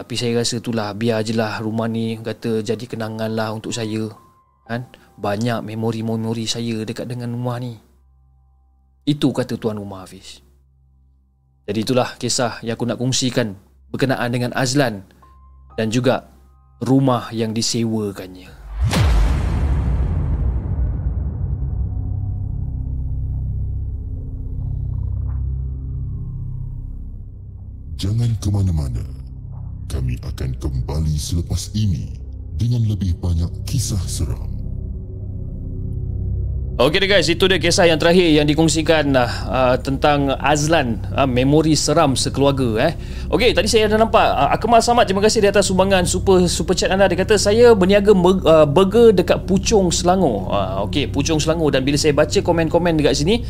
Tapi saya rasa itulah, biar je lah rumah ni kata jadi kenangan lah untuk saya. Kan? Banyak memori-memori saya dekat dengan rumah ni. Itu kata tuan rumah Hafiz. Jadi itulah kisah yang aku nak kongsikan berkenaan dengan Azlan dan juga rumah yang disewakannya. Jangan ke mana-mana. Kami akan kembali selepas ini dengan lebih banyak kisah seram. Okey guys, itu dia kisah yang terakhir yang dikongsikan uh, tentang Azlan, uh, memori seram sekeluarga eh. Okey, tadi saya ada nampak uh, Akmal Samad terima kasih di atas sumbangan super super chat anda. Dia kata saya berniaga burger dekat Puchong Selangor. Uh, Okey, Puchong Selangor dan bila saya baca komen-komen dekat sini,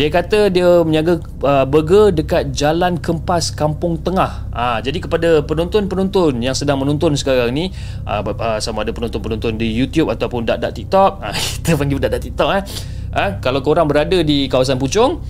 dia kata dia menjaga uh, burger dekat Jalan Kempas Kampung Tengah. Ah, jadi kepada penonton-penonton yang sedang menonton sekarang ni, uh, uh, sama ada penonton-penonton di YouTube ataupun dak-dak TikTok, uh, kita panggil dak-dak TikTok eh. Uh, kalau korang berada di kawasan Puchong,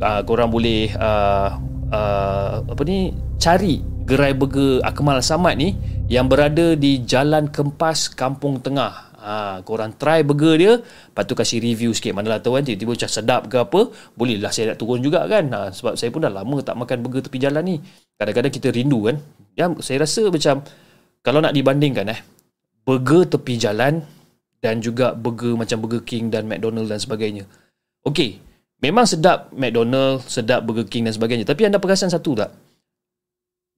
uh, korang boleh uh, uh, apa ni cari gerai burger Akmal Samad ni yang berada di Jalan Kempas Kampung Tengah. Ha, korang try burger dia Lepas tu kasih review sikit Manalah tahu kan Tiba-tiba macam sedap ke apa Bolehlah saya nak turun juga kan. Ha, Sebab saya pun dah lama tak makan burger tepi jalan ni. Kadang-kadang kita rindu kan. Ya, Saya rasa macam Kalau nak dibandingkan eh Burger tepi jalan Dan juga burger macam Burger King dan McDonald dan sebagainya. Okay Memang sedap McDonald Sedap Burger King dan sebagainya. Tapi anda perasan satu tak?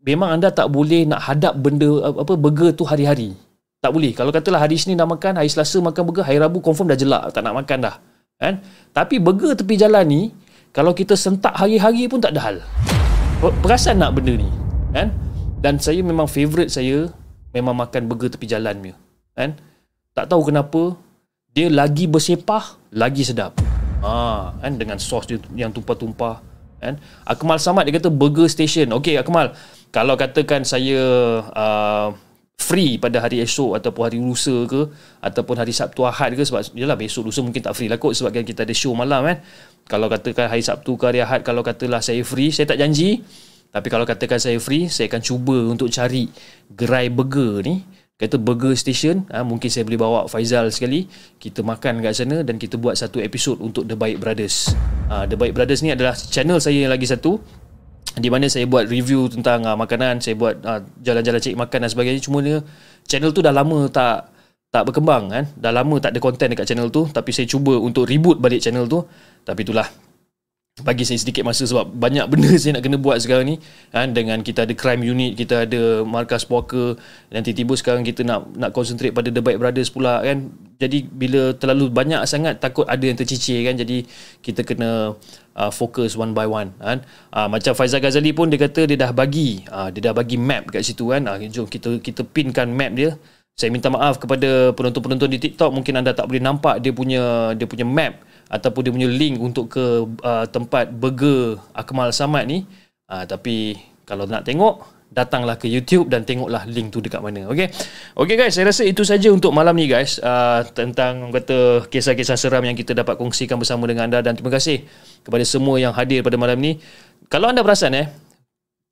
Memang anda tak boleh nak hadap benda apa burger tu hari-hari tak boleh. Kalau katalah hari Isnin dah makan, hari Selasa makan burger, hari Rabu confirm dah jelak, tak nak makan dah. Kan? Tapi burger tepi jalan ni, kalau kita sentak hari-hari pun tak ada hal. Perasan nak benda ni? Kan? Dan saya memang favourite saya memang makan burger tepi jalan ni. Kan? Tak tahu kenapa dia lagi bersepah, lagi sedap. Ha, kan dengan sos dia yang tumpah-tumpah kan Akmal Samad dia kata burger station okey Akmal kalau katakan saya uh, free pada hari esok ataupun hari lusa ke ataupun hari Sabtu Ahad ke sebab yalah besok lusa mungkin tak free lah kot sebab kita ada show malam kan. Kalau katakan hari Sabtu ke hari Ahad kalau katalah saya free saya tak janji. Tapi kalau katakan saya free saya akan cuba untuk cari gerai burger ni. Kata burger station ha, mungkin saya boleh bawa Faizal sekali. Kita makan kat sana dan kita buat satu episod untuk The Baik Brothers. Ha, The Baik Brothers ni adalah channel saya yang lagi satu di mana saya buat review tentang uh, makanan, saya buat uh, jalan-jalan cek makan dan sebagainya. Cuma ni channel tu dah lama tak tak berkembang kan. Dah lama tak ada konten dekat channel tu, tapi saya cuba untuk reboot balik channel tu. Tapi itulah bagi saya sedikit masa sebab banyak benda saya nak kena buat sekarang ni. Kan dengan kita ada crime unit kita ada markas poker dan tiba-tiba sekarang kita nak nak concentrate pada The Bike Brothers pula kan. Jadi bila terlalu banyak sangat takut ada yang tercicir kan. Jadi kita kena uh, fokus one by one kan. Uh, macam Faizal Ghazali pun dia kata dia dah bagi uh, dia dah bagi map kat situ kan. Uh, jom kita kita pinkan map dia. Saya minta maaf kepada penonton-penonton di TikTok mungkin anda tak boleh nampak dia punya dia punya map ataupun dia punya link untuk ke uh, tempat burger Akmal Samad ni uh, tapi kalau nak tengok datanglah ke YouTube dan tengoklah link tu dekat mana okey? Okey guys saya rasa itu saja untuk malam ni guys uh, tentang kata kisah-kisah seram yang kita dapat kongsikan bersama dengan anda. Dan terima kasih kepada semua yang hadir pada malam ni. Kalau anda perasan eh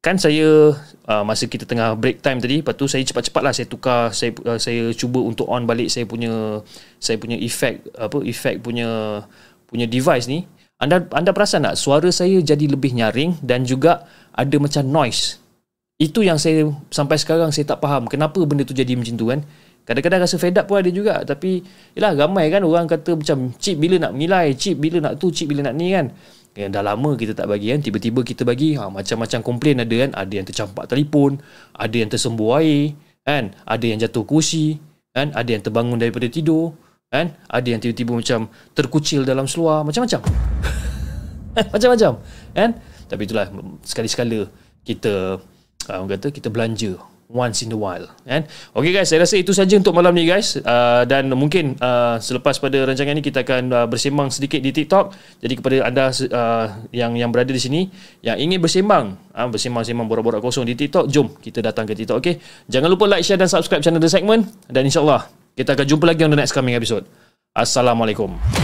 kan saya uh, masa kita tengah break time tadi lepas tu saya cepat-cepatlah saya tukar saya uh, saya cuba untuk on balik saya punya saya punya effect apa effect punya punya device ni. Anda anda perasan tak suara saya jadi lebih nyaring dan juga ada macam noise? Itu yang saya sampai sekarang saya tak faham. Kenapa benda tu jadi macam tu kan? Kadang-kadang rasa fed up pun ada juga. Tapi yalah ramai kan orang kata macam chip bila nak nilai chip bila nak tu? Chip bila nak ni? kan yang dah lama kita tak bagi kan tiba-tiba kita bagi ha, macam-macam komplain. Ada kan ada yang tercampak telefon ada yang tersembuh air kan? Ada yang jatuh kursi kan? Ada yang terbangun daripada tidur kan? Ada yang tiba-tiba macam terkucil dalam seluar macam-macam. Macam-macam kan? Tapi itulah sekali-sekala kita ah, orang kata kita belanja once in a while kan? Okey guys saya rasa itu saja untuk malam ni guys. Uh, dan mungkin uh, selepas pada rancangan ni kita akan uh, bersembang sedikit di TikTok. Jadi kepada anda uh, yang yang berada di sini yang ingin bersembang uh, bersembang-sembang borak-borak kosong di TikTok jom kita datang ke TikTok okey jangan lupa like share dan subscribe channel The Segment. Dan insyaallah kita akan jumpa lagi on the next coming episode. Assalamualaikum